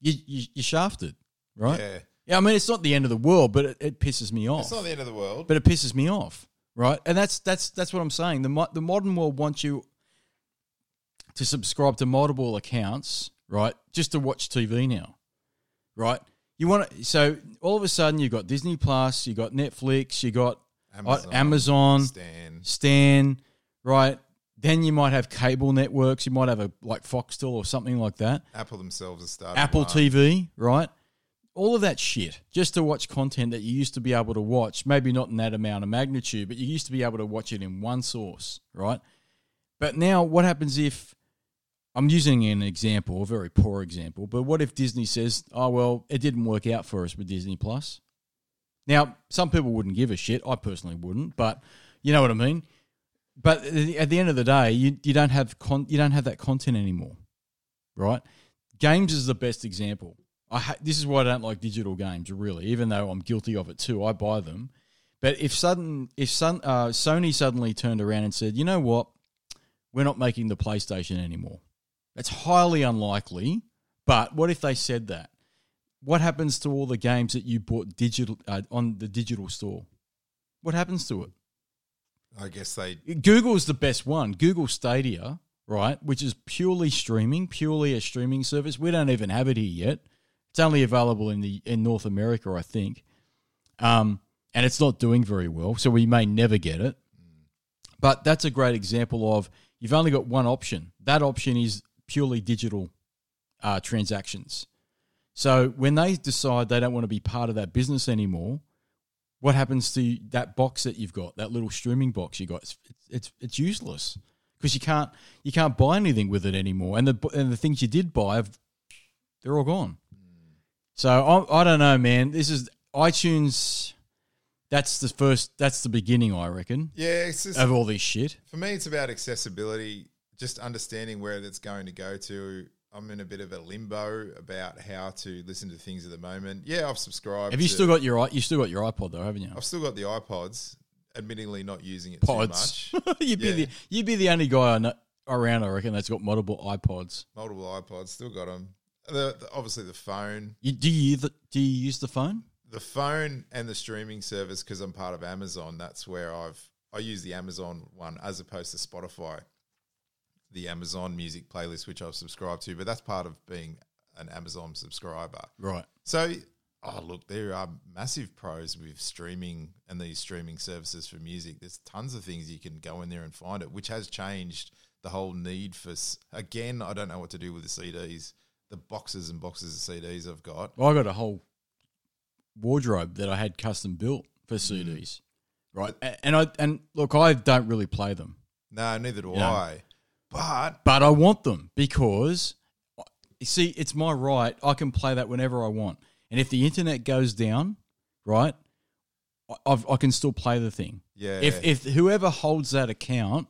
You you you're shafted, right? yeah, Yeah, I mean it's not the end of the world, but it, it pisses me off it's not the end of the world. but it pisses me off, right? And that's that's that's what I'm saying. The mo- the modern world wants you to subscribe to multiple accounts, right? Just to watch TV now, right? You want to so all of a sudden you've got Disney Plus, you've got Netflix, you got uh, Amazon, Amazon Stan, Stan, right? Then you might have cable networks. You might have a like Foxtel or something like that. Apple themselves have started Apple one. TV, right? All of that shit just to watch content that you used to be able to watch, maybe not in that amount of magnitude, but you used to be able to watch it in one source, right? But now, what happens if I'm using an example, a very poor example, but what if Disney says, oh, well, it didn't work out for us with Disney Plus? Now, some people wouldn't give a shit. I personally wouldn't, but you know what I mean? But at the end of the day, you, you don't have con- you don't have that content anymore, right? Games is the best example. I ha- this is why I don't like digital games, really. Even though I'm guilty of it too, I buy them. But if sudden if sun, uh, Sony suddenly turned around and said, you know what, we're not making the PlayStation anymore, that's highly unlikely. But what if they said that? What happens to all the games that you bought digital uh, on the digital store? What happens to it? I guess they Google's the best one. Google Stadia, right, which is purely streaming, purely a streaming service. We don't even have it here yet. It's only available in the in North America, I think. Um, and it's not doing very well, so we may never get it. But that's a great example of you've only got one option. That option is purely digital uh, transactions. So when they decide they don't want to be part of that business anymore, what happens to that box that you've got, that little streaming box you got? It's it's, it's useless because you can't you can't buy anything with it anymore, and the and the things you did buy, have, they're all gone. So I, I don't know, man. This is iTunes. That's the first. That's the beginning, I reckon, yeah. It's just of all this shit. For me, it's about accessibility, just understanding where that's going to go to. I'm in a bit of a limbo about how to listen to things at the moment. Yeah, I've subscribed. Have you to- still got your you still got your iPod though, haven't you? I've still got the iPods. Admittingly, not using it Pods. too much. you'd be the you'd be the only guy I know, around, I reckon, that's got multiple iPods. Multiple iPods, still got them. the, the obviously the phone, You, do you the, do you use the phone? the phone and the streaming service because I'm part of Amazon. That's where I've I use the Amazon one as opposed to Spotify, the Amazon Music playlist which I've subscribed to. But that's part of being an Amazon subscriber. Right. So, oh look, there are massive pros with streaming and these streaming services for music. There's tons of things you can go in there and find it, which has changed the whole need for. Again, I don't know what to do with the CDs, the boxes and boxes of CDs I've got. Well, I got a whole wardrobe that I had custom built for Mm. CDs. Right. And I and look, I don't really play them, No, neither do Yeah. I. But but I want them because you see, it's my right. I can play that whenever I want. And if the internet goes down, right, I- I've, I can still play the thing. yeah, If if whoever holds that account,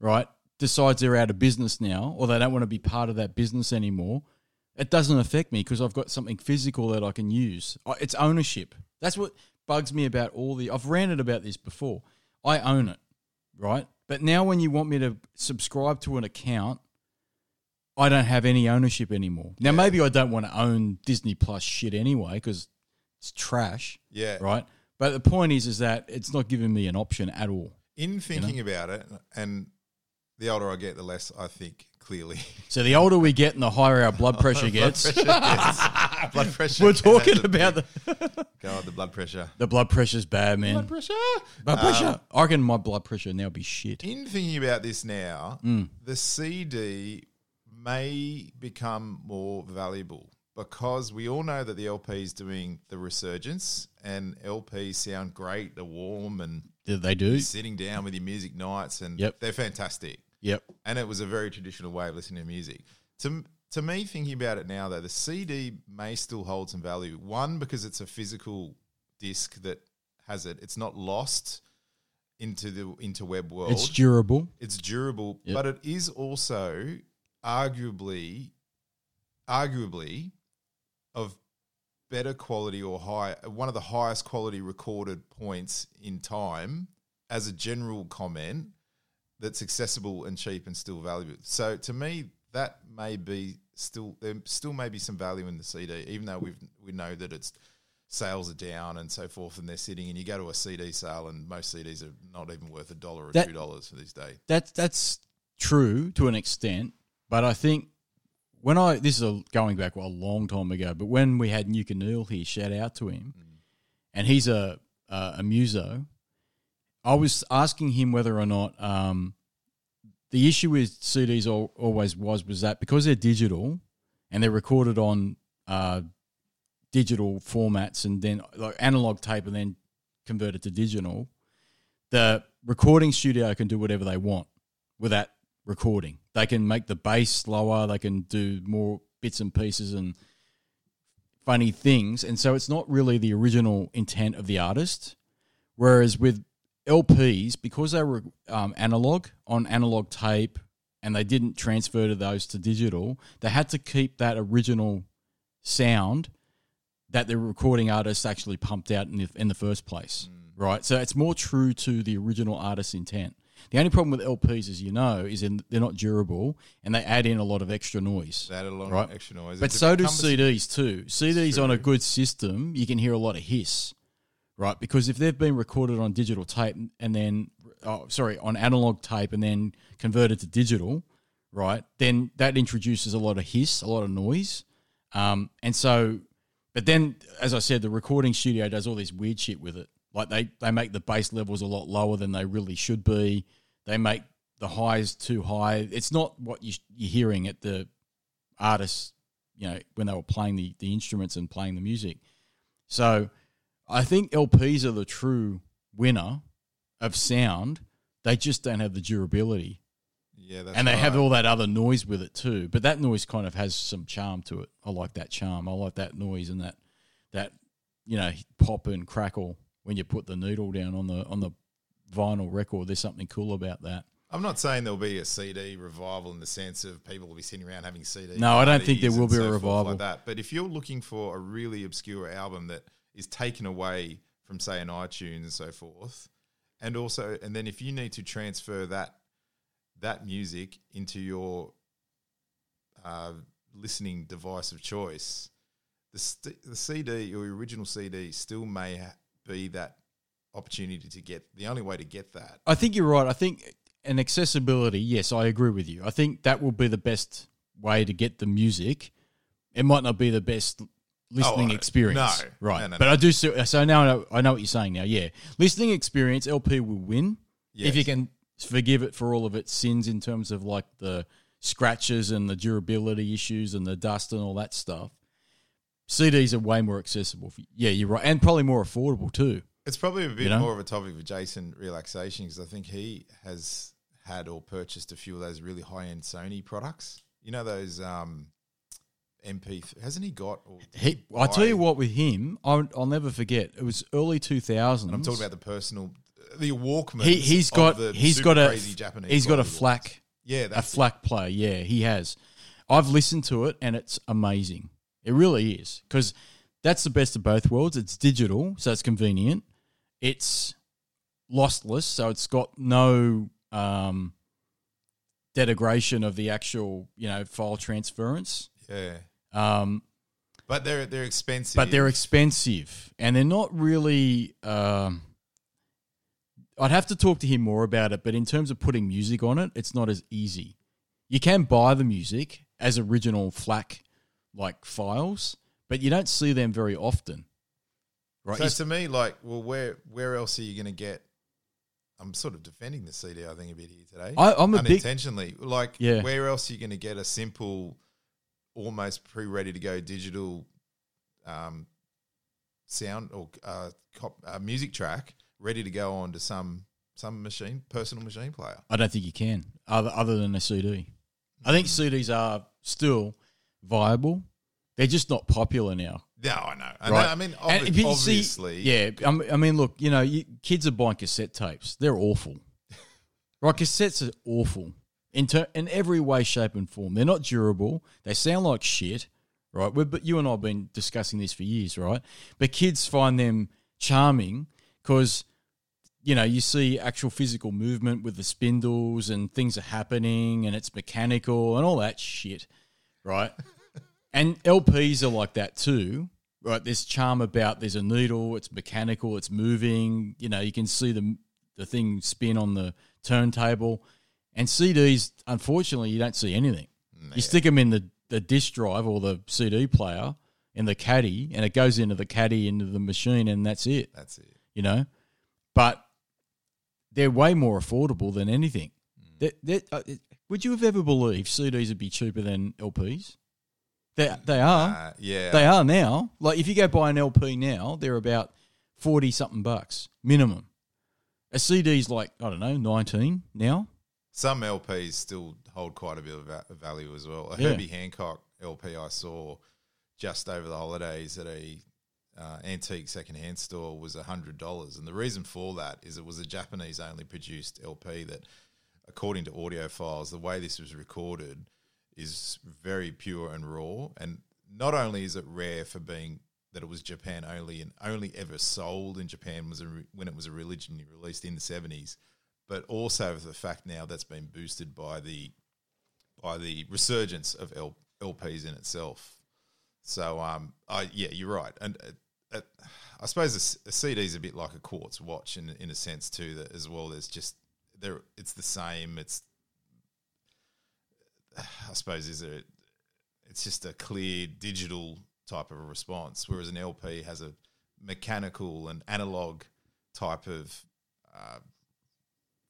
right, decides they're out of business now or they don't want to be part of that business anymore, it doesn't affect me because I've got something physical that I can use. It's ownership. That's what bugs me about all the. I've ranted about this before. I own it, right? But now when you want me to subscribe to an account, I don't have any ownership anymore. Now maybe I don't want to own Disney Plus shit anyway because it's trash, yeah. right? But the point is, is that it's not giving me an option at all. In thinking about it, and the older I get, the less I think clearly. So the older we get and the higher our blood pressure Blood gets. pressure gets- blood pressure. We're gets- talking about the God, the blood pressure. the blood pressure's bad, man. Blood pressure. Blood pressure. I reckon my blood pressure now be shit. In thinking about this now, Mm. the CD may become more valuable because we all know that the LP is doing the resurgence and LPs sound great, they're warm and they do? sitting down with your music nights and Yep. they're fantastic. Yep. And it was a very traditional way of listening to music. To, to me, thinking about it now, though, the CD may still hold some value. One, because it's a physical disc that has it, it's not lost into the interweb world It's durable. it's durable, Yep. but it is also arguably, arguably, of better quality or high, one of the highest quality recorded points in time as a general comment that's accessible and cheap and still valuable. So to me, that may be still there still may be some value in the CD, even though we we know that it's sales are down and so forth, and they're sitting. And you go to a CD sale, and most CDs are not even worth a dollar or That- two dollars for these days. That's that's true to an extent, but I think when I this is a, going back a long time ago, but when we had Nuke and Neil here, shout out to him, mm. and he's a a, a muso. I was asking him whether or not um, the issue with CDs al- always was was that because they're digital and they're recorded on uh, digital formats and then like analog tape and then converted to digital, the recording studio can do whatever they want with that recording. They can make the bass slower, they can do more bits and pieces and funny things. And so it's not really the original intent of the artist. Whereas with LPs, because they were um, analog on analog tape and they didn't transfer to those to digital, they had to keep that original sound that the recording artist actually pumped out in the, in the first place, right? So it's more true to the original artist's intent. The only problem with LPs, as you know, is in, they're not durable and they add in a lot of extra noise. They added a lot of Right. extra noise. But so do CDs too. CDs on a good system, you can hear a lot of hiss, right? Because if they've been recorded on digital tape and then, oh, sorry, on analog tape and then converted to digital, right? Then that introduces a lot of hiss, a lot of noise, um, and so. But then, as I said, the recording studio does all this weird shit with it. Like they they make the bass levels a lot lower than they really should be. They make the highs too high. It's not what you, you're hearing at the artists, you know, when they were playing the, the instruments and playing the music. So I think LPs are the true winner of sound. They just don't have the durability. Yeah, that's and they have all that other noise with it too. But that noise kind of has some charm to it. I like that charm. I like that noise and that that you know pop and crackle when you put the needle down on the on the vinyl record. There's something cool about that. I'm not saying there'll be a CD revival in the sense of people will be sitting around having CD. No, I don't think there will be a so revival. like that. But if you're looking for a really obscure album that is taken away from, say, an iTunes and so forth, and also, and then if you need to transfer that that music into your uh, listening device of choice, the st- the CD or original CD still may ha- be that opportunity to get the only way to get that. I think you're right. I think an accessibility, yes, I agree with you. I think that will be the best way to get the music. It might not be the best listening Oh, experience, no. right? No, no, but. I do see. So now I know, I know what you're saying. Now, yeah, listening experience, LP will win if you can forgive it for all of its sins in terms of like the scratches and the durability issues and the dust and all that stuff. CDs are way more accessible. For, yeah, you're right, and probably more affordable too. It's probably a bit know? more of a topic for Jason relaxation because I think he has had or purchased a few of those really high end Sony products. You know those um, MP. Hasn't he got? He, I tell you what, with him, I'll, I'll never forget. It was early two thousand. I'm talking about the personal, the Walkman. he, he's got the he's got a crazy Japanese. he's got a FLAC Yeah, a FLAC player. Yeah, he has. I've listened to it and it's amazing. It really is because that's the best of both worlds. It's digital, so it's convenient. It's lossless, so it's got no um, denigration of the actual you know file transference. yeah. Um, But they're they're expensive. but they're expensive and they're not really um i'd have to talk to him more about it but in terms of putting music on it it's not as easy you can buy the music as original FLAC like files but you don't see them very often right So You- to me, like, well, where where else are you going to get? I'm sort of defending the CD. I think a bit here today. I- I'm a big- unintentionally. like, Yeah. where else are you going to get a simple, almost pre-ready to go digital, um, sound or uh, cop, uh, music track ready to go onto some some machine, personal machine player? I don't think you can other other than a cd i think cds are still viable they're just not popular now No, I know. I, Right. know, I mean, obvi- if see- obviously, yeah, I mean, I mean, look, you know, you, kids are buying cassette tapes. They're awful. right, cassettes are awful in ter- in every way, shape, and form. They're not durable. They sound like shit. Right, we but you and I have been discussing this for years, right? But kids find them charming because you know you see actual physical movement with the spindles and things are happening and it's mechanical and all that shit, right? And LPs are like that too, right? There's charm about there's a needle, it's mechanical, it's moving. You know, you can see the the thing spin on the turntable. And CDs, unfortunately, you don't see anything. You stick them in the the disk drive or the CD player in the caddy, and it goes into the caddy into the machine, and that's it. that's it. You know, but they're way more affordable than anything. They- they- uh, would you have ever believed CDs would be cheaper than LPs? They they are. Uh, yeah, They are now. Like if you go buy an LP now, they're about forty something bucks minimum. A CD's like I don't know, nineteen now. Some LPs still hold quite a bit of va- value as well. A Yeah. Herbie Hancock LP I saw just over the holidays at a uh, antique secondhand store was hundred dollars, and the reason for that is it was a Japanese only produced LP that, according to audiophiles, the way this was recorded is very pure and raw. And not only is it rare for being that it was Japan only and only ever sold in Japan was a, when it was originally released in the seventies, but also the fact now that's been boosted by the by the resurgence of L, LPs in itself. So, um, I yeah, you're right, and uh, uh, I suppose a CD is a bit like a quartz watch in in a sense too. That as well, there's just there, it's the same. It's I suppose is a it's just a clear digital type of a response, whereas an LP has a mechanical and analog type of uh,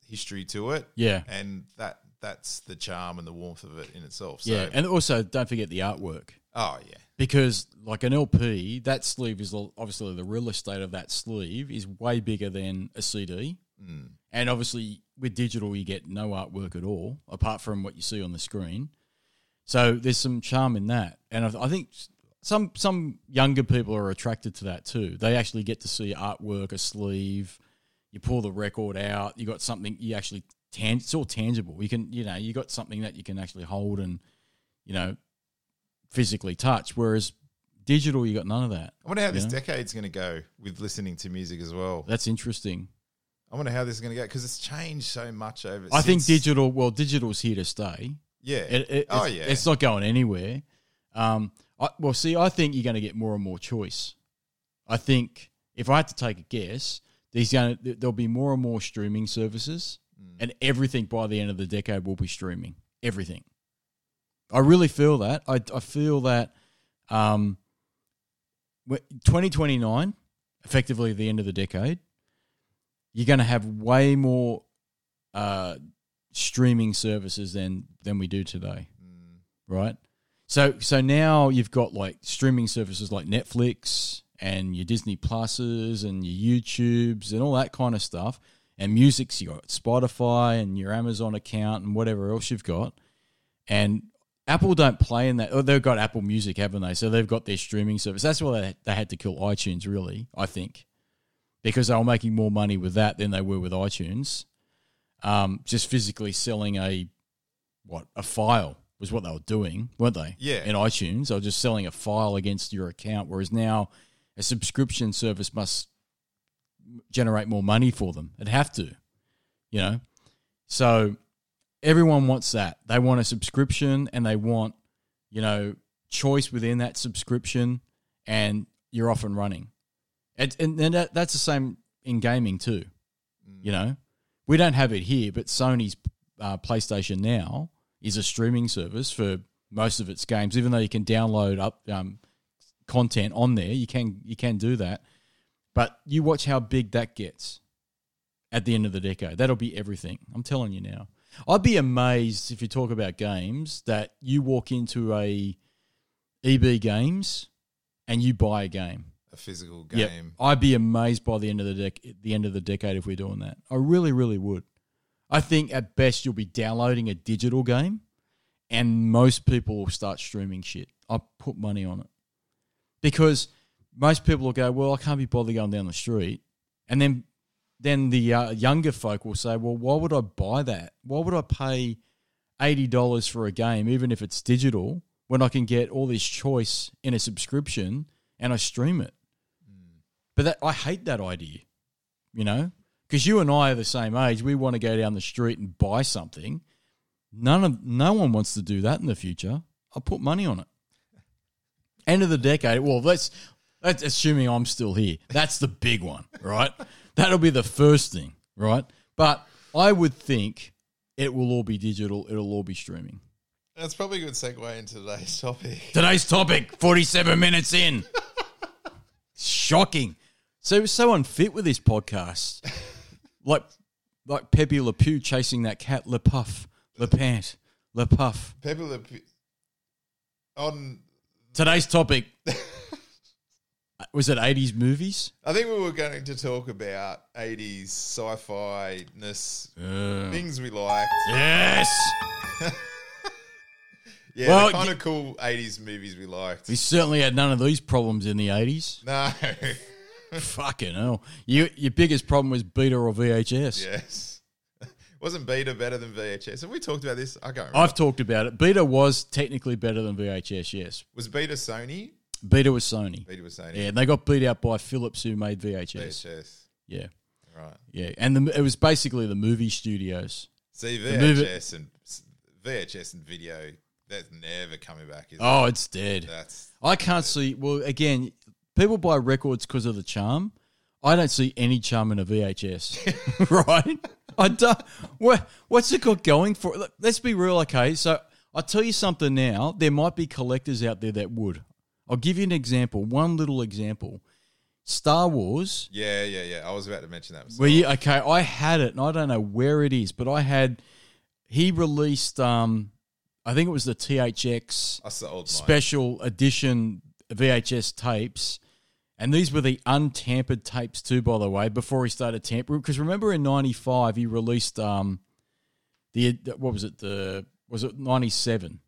history to it, Yeah, and that that's the charm and the warmth of it in itself. So, yeah, and also don't forget the artwork oh yeah, because like an LP, that sleeve is obviously the real estate of that sleeve is way bigger than a CD. Mm. And obviously, with digital, you get no artwork at all, apart from what you see on the screen. So there's some charm in that, and I, I think some some younger people are attracted to that too. They actually get to see artwork, a sleeve. You pull the record out, you got something you actually tan. It's all tangible. You can, you know, you got something that you can actually hold and, you know, physically touch. Whereas digital, you got none of that. I wonder how this Yeah. decade's going to go with listening to music as well. That's interesting. I wonder how this is going to go because it's changed so much over. I think digital. Well, digital's here to stay. Yeah. It, it, oh it's, yeah. it's not going anywhere. Um, I, well, see, I think you're going to get more and more choice. I think if I had to take a guess, going there'll be more and more streaming services, and everything by the end of the decade will be streaming. Everything. I really feel that. I, I feel that um, 2029, effectively the end of the decade, you're going to have way more uh, streaming services than than we do today, right? So so now you've got like streaming services like Netflix and your Disney Pluses and your YouTubes and all that kind of stuff. And music's you got Spotify and your Amazon account and whatever else you've got. And Apple don't play in that. Oh, they've got Apple Music, haven't they? So they've got their streaming service. That's why they, they had to kill iTunes, really, I think, because they were making more money with that than they were with iTunes. Um, just physically selling a what a file was what they were doing, weren't they? Yeah. In iTunes, they were just selling a file against your account, whereas now a subscription service must generate more money for them. It'd have to, you know. So everyone wants that. They want a subscription and they want, you know, choice within that subscription, and you're off and running. And, and then that, that's the same in gaming too. You know, we don't have it here, but Sony's uh, PlayStation Now is a streaming service for most of its games. Even though you can download up um, content on there, you can you can do that. But you watch how big that gets at the end of the decade. That'll be everything. I'm telling you now. I'd be amazed if you talk about games that you walk into a EB Games and you buy a game. A physical Yep. game. I'd be amazed by the end of the dec- the end of the decade if we're doing that. I really, really would. I think at best you'll be downloading a digital game, and most people will start streaming shit. I put money on it because most people will go, "Well, I can't be bothered going down the street," and then then the uh, younger folk will say, "Well, why would I buy that? Why would I pay eighty dollars for a game, even if it's digital, when I can get all this choice in a subscription and I stream it?" But that, I hate that idea, you know, because you and I are the same age. We want to go down the street and buy something. None of no one wants to do that in the future. I'll put money on it. End of the decade. Well, let's that's assuming I'm still here. That's the big one, right? That'll be the first thing, right? But I would think it will all be digital. It'll all be streaming. That's probably a good segue into today's topic. Today's topic, 47 minutes in. Shocking. So so unfit with this podcast. Like like Pepe Le Pew chasing that cat Le Puff, Le Pant, Le Puff. Pepe Le Pew- on Today's topic was it 80s movies? I think we were going to talk about 80s sci-fi ness things we liked. Yes. Yeah, Well, the kind y- of cool 80s movies we liked. We certainly had none of these problems in the 80s. No. Fucking hell. You, your biggest problem was beta or VHS. yes. Wasn't Beta better than VHS? Have we talked about this? I can't remember. I've talked about it. Beta was technically better than VHS, yes. was Beta Sony? Beta was Sony. Beta was Sony. Yeah, and they got beat out by Philips, who made VHS. VHS. Yeah, Right. yeah, and the, it was basically the movie studios. See, VHS and VHS and video, that's never coming back, is Oh, it? it's dead. That's I can't see. Well, again, people buy records because of the charm. I don't see any charm in a VHS, right? I don't. What, what's it got going for? Look, let's be real, okay? So I'll tell you something now. There might be collectors out there that would. I'll give you an example. One little example. Star Wars yeah, yeah, yeah. I was about to mention that. Well, yeah, okay. I had it, and I don't know where it is, but I had. He released, um, I think it was the THX the special edition VHS tapes, and these were the untampered tapes too. By the way, before he started tampering, because remember in '95 he released um, the what was it the was it '97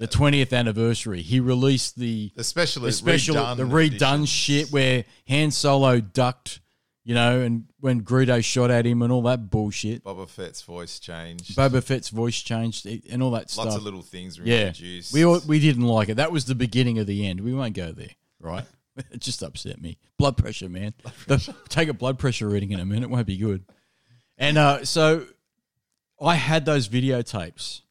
the 20th anniversary. He released the The special, the special, redone the redone editions. shit where Han Solo ducked, you know, and when Greedo shot at him and all that bullshit. Boba Fett's voice changed. Boba Fett's voice changed and all that Lots stuff. of little things were yeah, introduced. we all, we didn't like it. That was the beginning of the end. We won't go there, right? it just upset me. Blood pressure, man. The- take a blood pressure reading in a minute. Won't be good. And uh, so I had those videotapes,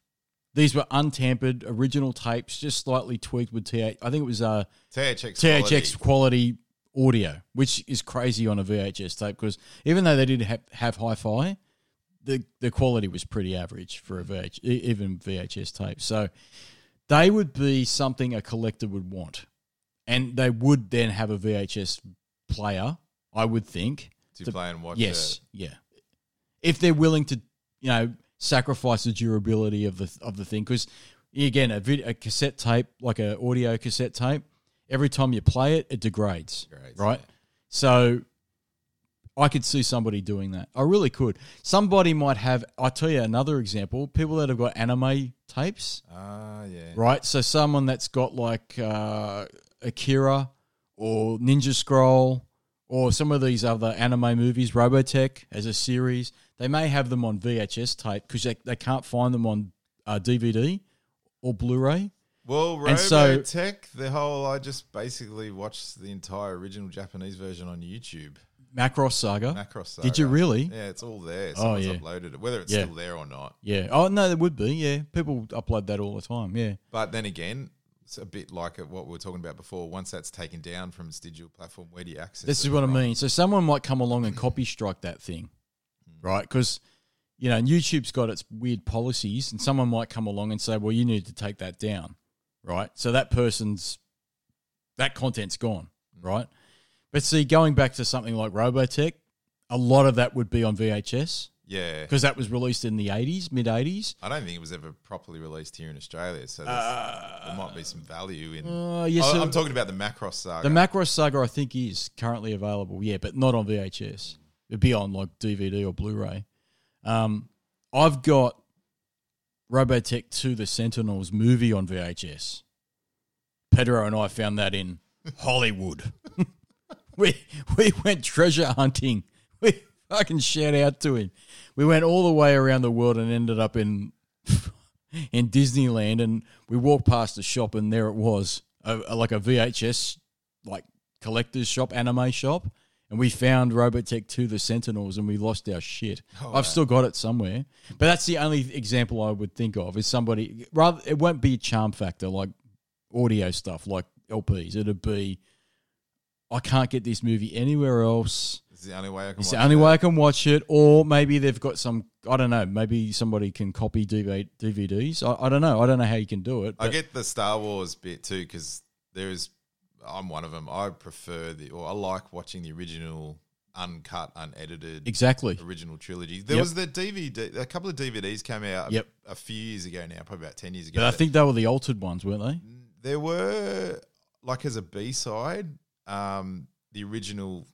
These were untampered, original tapes, just slightly tweaked with TH. I think it was uh, THX. THX quality audio, which is crazy on a VHS tape because even though they did have, have hi-fi, the the quality was pretty average for a VH, even VHS tape. So they would be something a collector would want, and they would then have a VHS player. I would think. to play and watch. Yes, it. yeah. If they're willing to, you know, sacrifice the durability of the of the thing, because again, a, vid- a cassette tape, like an audio cassette tape, every time you play it, it degrades, Degrades, right? yeah. So I could see somebody doing that. I really could. Somebody might have. I tell you another example: people that have got anime tapes, Ah, yeah. right? So someone that's got like uh, Akira or Ninja Scroll or some of these other anime movies, Robotech as a series, they may have them on VHS tape because they, they can't find them on uh, DVD or Blu-ray. Well, And so- Robotech, the whole I just basically watched the entire original Japanese version on YouTube. Macross Saga. Macross Saga. Did you really? Yeah, it's all there. Oh, Someone's yeah. uploaded it, whether it's Yeah. still there or not. Yeah. Oh no, there would be. Yeah, people upload that all the time. Yeah. But then again, it's a bit like what we were talking about before. Once that's taken down from its digital platform, where do you access This is what I mean. So someone might come along and copy strike that thing, hmm. right? Because you know YouTube's got its weird policies, and someone might come along and say, "Well, you need to take that down," right? So that person's that content's gone, hmm. right? But see, going back to something like Robotech, a lot of that would be on VHS Yeah. because that was released in the '80s, mid '80s. I don't think it was ever properly released here in Australia, so there's- there might be some value in. Uh, yes, so- I'm talking about the Macross saga. The Macross Saga, I think, is currently available. Yeah, but not on VHS. It'd be on like DVD or Blu-ray. Um, I've got Robotech 2: The Sentinels movie on VHS. Pedro and I found that in Hollywood. we we went treasure hunting. We fucking shout out to him. We went all the way around the world and ended up in in Disneyland, and we walked past a shop, and there it was, a, a- like a VHS like collector's shop, anime shop, and we found Robotech 2: The Sentinels, and we lost our shit. Oh, I've still got it somewhere, but that's the only example I would think of is somebody rather. It won't be a charm factor like audio stuff like LPs. It'd be I can't get this movie anywhere else. It's the only way I can. It's watch the only it. way I can watch it, or maybe they've got some. I don't know. Maybe somebody can copy DV, DVDs. I, I don't know. I don't know how you can do it. I get the Star Wars bit too because there is. I'm one of them. I prefer the, or I like watching the original, uncut, unedited, exactly. original trilogy. There Yep. was the DVD. A couple of DVDs came out. Yep. A, few years ago now, probably about ten years ago. But I think they were the altered ones, weren't they? there were like as a B side, um, the original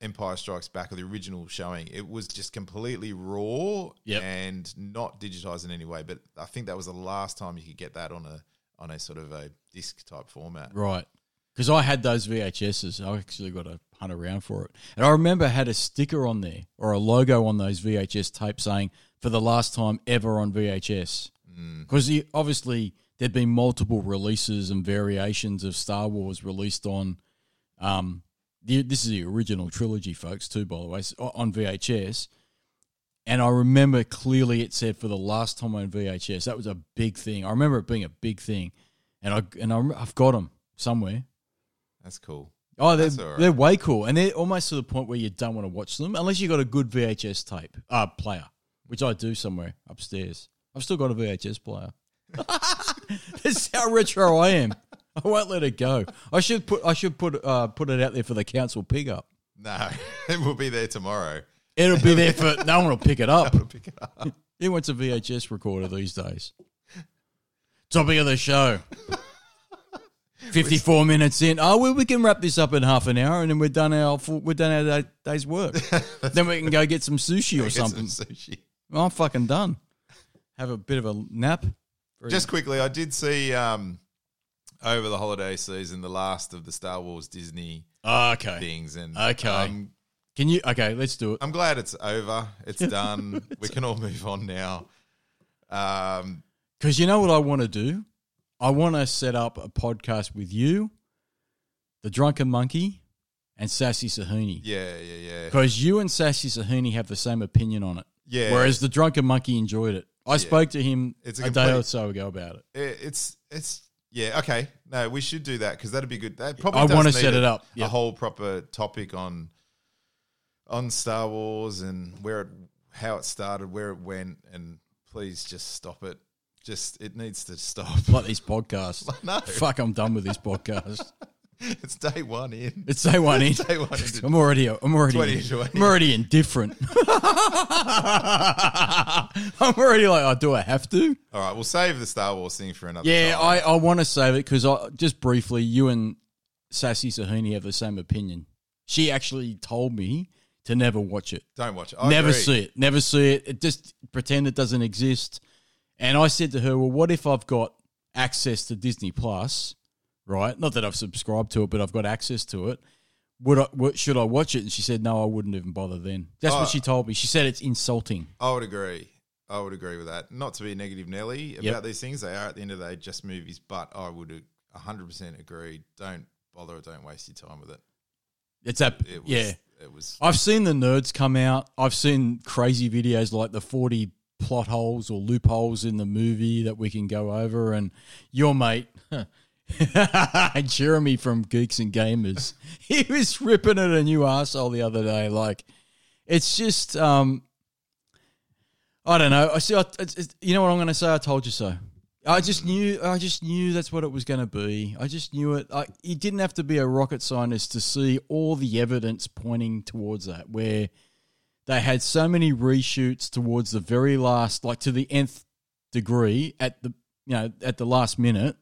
Empire Strikes Back or the original showing. It was just completely raw Yep. and not digitized in any way. But I think that was the last time you could get that on a on a sort of a disc type format. Right. Because I had those VHSs. I actually got to hunt around for it. And I remember I had a sticker on there or a logo on those VHS tapes saying for the last time ever on VHS. Because obviously there'd been multiple releases and variations of Star Wars released on. Um, the, this is the original trilogy, folks, too, by the way, on VHS. And I remember clearly it said for the last time on VHS. That was a big thing. I remember it being a big thing, and I and I, I've got them somewhere. That's cool. Oh, they're right. they're way cool, and they're almost to the point where you don't want to watch them unless you've got a good VHS tape uh, player, which I do somewhere upstairs. I've still got a VHS player. That's how retro I am. I won't let it go. I should put I should put uh, put it out there for the council pick up. No, it will be there tomorrow. It'll be there for no one will pick it up. Pick it up. Who wants a VHS recorder these days? Topic of the show. 54 minutes in. Oh, well, we can wrap this up in half an hour and then we're done our full, we're done our day- day's work. then we can go get some sushi or Get some something. sushi. Well, I'm fucking done. Have a bit of a nap. Just quickly, I did see um, over the holiday season the last of the Star Wars Disney Oh, okay. things, and Okay. um, Can you? Okay, let's do it. I'm glad it's over. It's done. we can all move on now. Um, Because you know what I want to do? I want to set up a podcast with you, the Drunken Monkey, and Sassy Sahuni. yeah, yeah, yeah. Because you and Sassy Sahuni have the same opinion on it. Yeah. Whereas the Drunken Monkey enjoyed it. I spoke to him It's a, a day or so ago about it. It- it's it's yeah okay. No, we should do that because that'd be good. That probably I does wanna need set a- it up. A whole proper topic on on Star Wars and where it, how it started, where it went, and please just stop it. Just it needs to stop. Like these podcasts. no, Fuck, I'm done with this podcast. it's day one in. It's day one in. day one into I'm already. I'm already. 2020. I'm already indifferent. I'm already like, oh, do I have to? All right, we'll save the Star Wars thing for another. Yeah, time. I, I want to save it because I just briefly, you and Sassy Sahini have the same opinion. She actually told me to never watch it, don't watch it. I never agree. see it, never see it. It just pretend it doesn't exist. And I said to her, well, what if I've got access to Disney Plus, right? Not that I've subscribed to it, but I've got access to it. Would I? What, should I watch it? And she said, no, I wouldn't even bother. Then that's Oh. what she told me. She said it's insulting. I would agree. I would agree with that. Not to be negative Nelly about Yep. these things. They are at the end of the day just movies, but I would hundred percent agree. Don't bother. Don't waste your time with it. It's that. It was, yeah. It was. I've seen the nerds come out. I've seen crazy videos like the 40 plot holes or loopholes in the movie that we can go over. And your mate, Jeremy from Geeks and Gamers, he was ripping at a new asshole the other day. Like, it's just, um, I don't know. I see. I, it's, it's, you know what I'm going to say? I told you so. I just knew. I just knew that's what it was going to be. I just knew it. I, you didn't have to be a rocket scientist to see all the evidence pointing towards that. Where they had so many reshoots towards the very last, like to the nth degree at the you know at the last minute,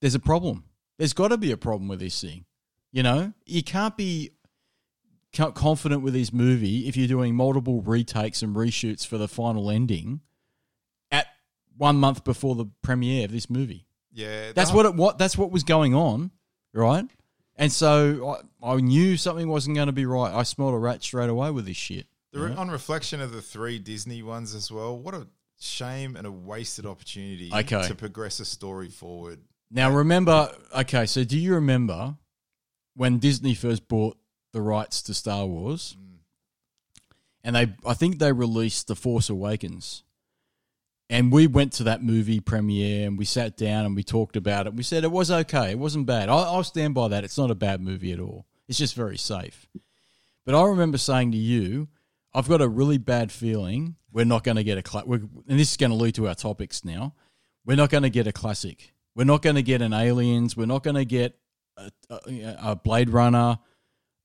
there's a problem. There's got to be a problem with this thing. You know, you can't be confident with this movie if you're doing multiple retakes and reshoots for the final ending at one month before the premiere of this movie. yeah, That's what it what that's what was going on, right? And so I, I knew something wasn't going to be right. I smelled a rat straight away with this shit. The on reflection of the three Disney ones as well. What a shame and a wasted opportunity Okay. to progress a story forward. Now remember, okay, so do you remember when Disney first bought the rights to Star Wars? Mm. And they I think they released The Force Awakens. And we went to that movie premiere and we sat down and we talked about it. We said it was okay. It wasn't bad. I, I'll stand by that. It's not a bad movie at all. It's just very safe. But I remember saying to you, I've got a really bad feeling we're not going to get a cla- and this is going to lead to our topics now. We're not going to get a classic. We're not going to get an Aliens. We're not going to get a, a, a Blade Runner.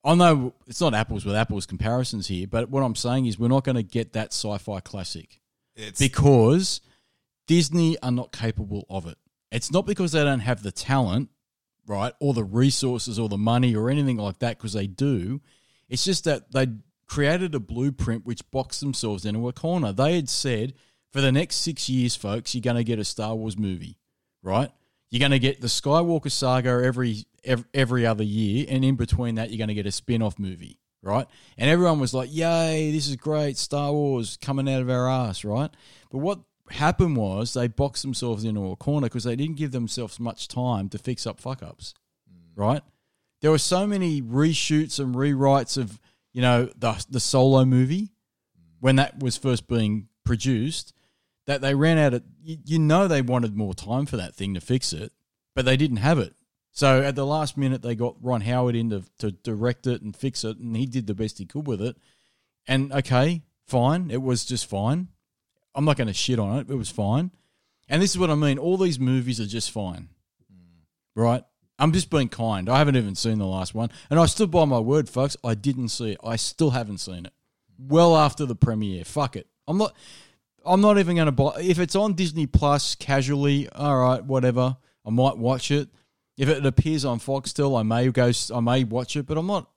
Oh, I know it's not apples with apples comparisons here, but what I'm saying is we're not going to get that sci-fi classic It's because Disney are not capable of it. It's not because they don't have the talent, right, or the resources or the money or anything like that, because they do. It's just that they created a blueprint which boxed themselves into a corner. They had said, for the next six years, folks, you're going to get a Star Wars movie, right? You're going to get the Skywalker saga every, every every other year, and in between that, you're going to get a spin-off movie, right? And everyone was like, "Yay, this is great! Star Wars coming out of our ass!" Right? But what happened was they boxed themselves into a corner because they didn't give themselves much time to fix up fuck ups, mm. right? There were so many reshoots and rewrites of you know the the solo movie mm. when that was first being produced that they ran out of you, you know they wanted more time for that thing to fix it but they didn't have it. So at the last minute they got ron howard in to, to direct it and fix it and he did the best he could with it. And okay fine. It was just fine. I'm not going to shit on it. It was fine. And this is what i mean. All these movies are just fine. Right? I'm just being kind. I haven't even seen the last one. And i stood by my word folks. I didn't see it. I still haven't seen it. Well after the premiere. Fuck it. I'm not I'm not even going to buy. If it's on Disney Plus casually, all right, whatever. I might watch it. If it appears on Foxtel, I may go. I may watch it, but I'm not.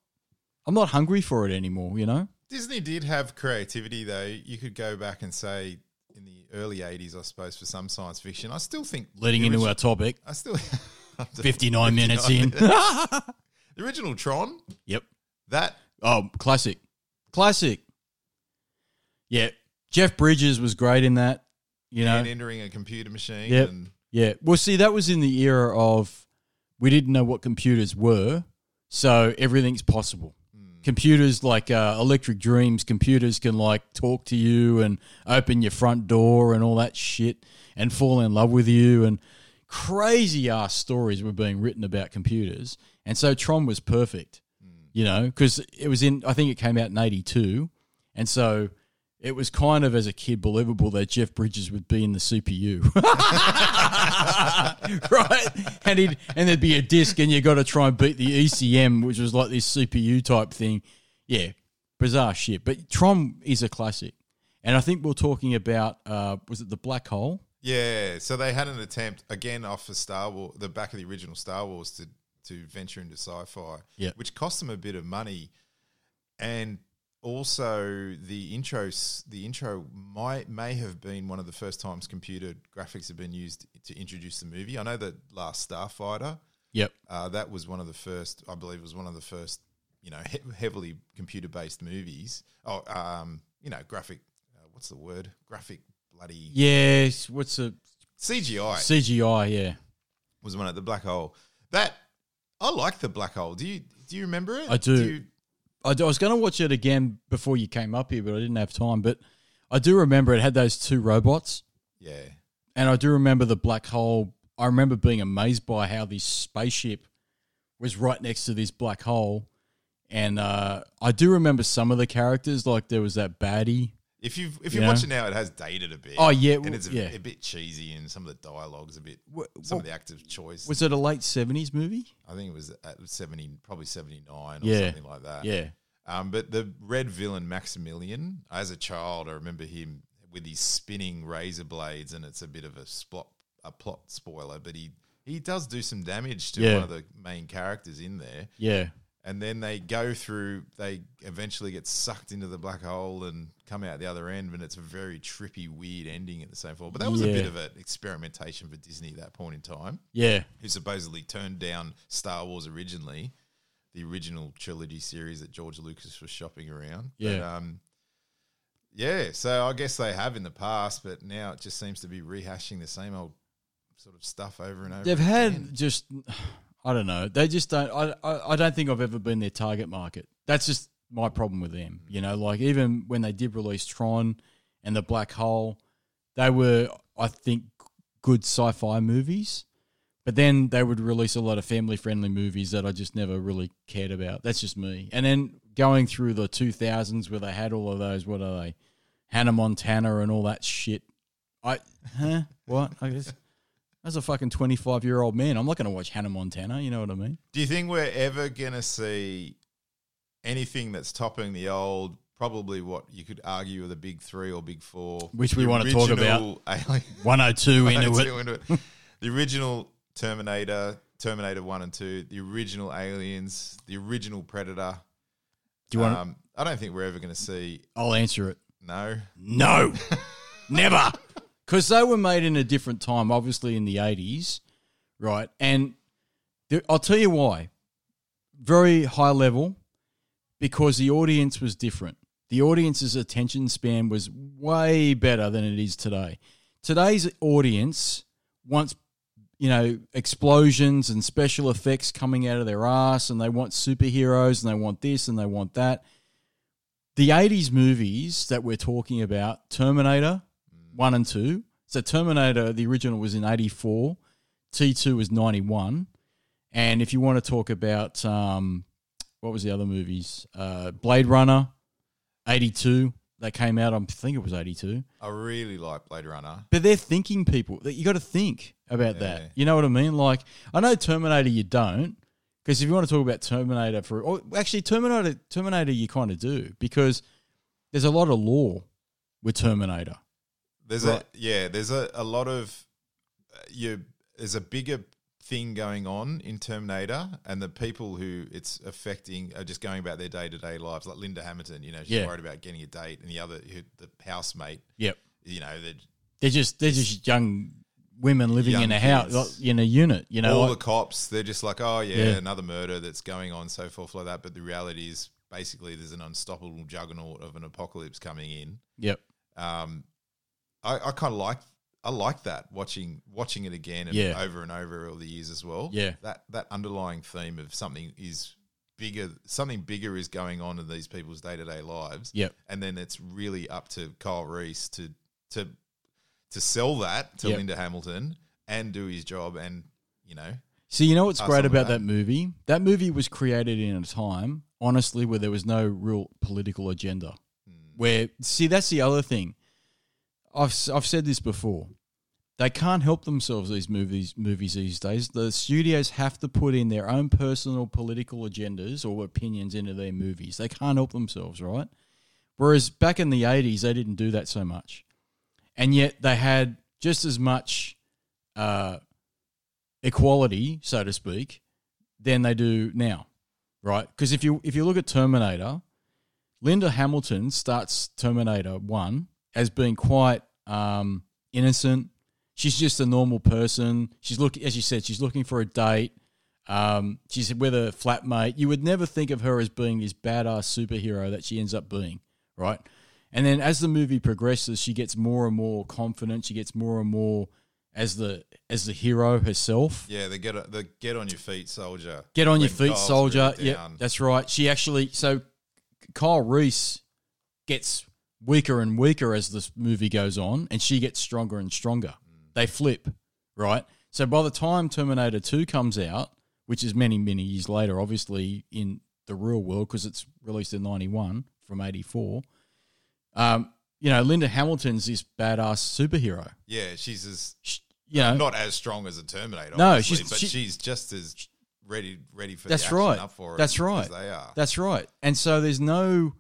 I'm not hungry for it anymore. You know. Disney did have creativity, though. You could go back and say in the early '80s, I suppose, for some science fiction. I still think Leading into origi- our topic, I still 59 minutes in. the original Tron. yep. That Oh, classic, classic. Yeah, Jeff Bridges was great in that. You know, and entering a computer machine. Yep. And Yeah. Well, see, that was in the era of we didn't know what computers were, so everything's possible. Hmm. computers like uh, Electric Dreams, computers can like talk to you and open your front door and all that shit and fall in love with you and crazy ass stories were being written about computers. And so Tron was perfect, you know, because it was in, I think it came out in 82. And so it was kind of, as a kid, believable that Jeff Bridges would be in the CPU. right? And he'd, and there'd be a disc, and you got to try and beat the ECM, which was like this CPU type thing. Yeah, bizarre shit. But Tron is a classic. And I think we're talking about, uh, was it the Black Hole? Yeah, so they had an attempt again off the Star Wars, the back of the original Star Wars, to to venture into sci-fi, Yeah. which cost them a bit of money, and also the intros. The intro might may have been one of the first times computer graphics have been used to introduce the movie. I know that Last Starfighter, Yep. uh, that was one of the first. I believe was one of the first, you know, he- heavily computer based movies. Oh, um, you know, graphic. Uh, what's the word? Graphic bloody Yes. What's the CGI CGI? Yeah. was one of the black hole. That I like the black hole. Do you do you remember it? I do. you- I, I was going to watch it again before you came up here, but I didn't have time. But I do remember it had those two robots, yeah, and I do remember the black hole. I remember being amazed by how this spaceship was right next to this black hole, and uh, I do remember some of the characters. Like there was that baddie. If you if you Yeah. watch it now, it has dated a bit. Oh, yeah, and it's a, yeah. a bit cheesy, and some of the dialogues a bit. Wha- Some of what- the active choice. Was it a late seventies movie? I think it was at seventy, probably seventy nine or Yeah. something like that. Yeah, Um, but the red villain Maximilian, as a child, I remember him with his spinning razor blades, and it's a bit of a spot, a plot spoiler, but he he does do some damage to Yeah. one of the main characters in there. yeah, and then they go through they eventually get sucked into the black hole and come out the other end and it's a very trippy weird ending at the same time but that was a bit of an experimentation for disney at that point in time yeah, who supposedly turned down star wars originally the original trilogy series that george lucas was shopping around But, Yeah. um, yeah so i guess they have in the past but now it just seems to be rehashing the same old sort of stuff over and over they've again. had just. I don't know. They just don't. I, I I don't think I've ever been their target market. That's just my problem with them. You know, like even when they did release Tron and the Black Hole, they were I think good sci-fi movies. But then they would release a lot of family-friendly movies that I just never really cared about. That's just me. And then going through the 2000s where they had all of those, what are they? Hannah Montana and all that shit. I, huh? What? I guess. As a fucking 25 year old man, I'm not going to watch Hannah Montana. You know what I mean? Do you think we're ever going to see anything that's topping the old, probably what you could argue are the big three or big four? Which we wanna talk about. Alien, 102 into it. into it. The original Terminator, Terminator 1 and 2, the original Aliens, the original Predator. Do you want? Um, I don't think we're ever going to see, I'll answer it. no. No, never. Because they were made in a different time, obviously in the 80s, right? And there, I'll tell you why. Very high level, because the audience was different. The audience's attention span was way better than it is today. Today's audience wants, you know, explosions and special effects coming out of their ass, and they want superheroes, and they want this, and they want that the 80s movies that we're talking about Terminator 1 and 2. So, Terminator, the original was in 84, T2 was 91. And if you want to talk about, um, what was the other movies? Uh, Blade Runner, 82, that came out, I think it was 82. I really like Blade Runner. But they're thinking people. that You got to think about Yeah. that. You know what I mean? Like, I know Terminator, you don't. Because if you want to talk about Terminator for, or actually Terminator, Terminator, you kind of do because there's a lot of law with Terminator. There's Right. a yeah, there's a, a lot of uh, you. There's a bigger thing going on in Terminator, and the people who it's affecting are just going about their day to day lives. Like Linda Hamilton, you know, she's Yeah. worried about getting a date, and the other, who, the housemate, Yep, you know, that they're just they're just young women living Young in a house kids. in a unit. You know, all like- the cops, they're just like, oh yeah, Yeah. another murder that's going on, so forth like that. But the reality is, basically, there's an unstoppable juggernaut of an apocalypse coming in. yep, um, I, I kind of like I like that watching watching it again and Yeah. over and over all the years as well. Yeah. that that underlying theme of something is bigger, something bigger is going on in these people's day to day lives. Yep. and then it's really up to Kyle Reese to to to sell that to Yep. Linda Hamilton and do his job, and you know, So you know what's great about that. that movie? That movie was created in a time, honestly, where there was no real political agenda. Hmm. Where see, that's the other thing. I've I've said this before. They can't help themselves these movies movies these days. The studios have to put in their own personal political agendas or opinions into their movies. They can't help themselves, right? Whereas back in the eighties, they didn't do that so much, and yet they had just as much uh, equality, so to speak, than they do now, right? Because if you if you look at Terminator, Linda Hamilton starts Terminator One as being quite um, innocent. She's just a normal person. She's looking, as you said, she's looking for a date. Um, she's with a flatmate. You would never think of her as being this badass superhero that she ends up being, right? And then as the movie progresses, she gets more and more confident. She gets more and more as the as the hero herself. yeah, the get the get on your feet, soldier. Get on your feet, Kyle's soldier. Yeah, that's right. She actually so Kyle Reese gets weaker and weaker as this movie goes on, and she gets stronger and stronger. They flip, right? So by the time Terminator Two comes out, which is many many years later, obviously in the real world because it's released in ninety one from eighty four. Um, you know, Linda Hamilton's this badass superhero. yeah, she's as Sh- You know, not as strong as a Terminator. No, she's- but she- she's just as ready ready for That's right. for it. That's as right. they are. That's right. And so there's no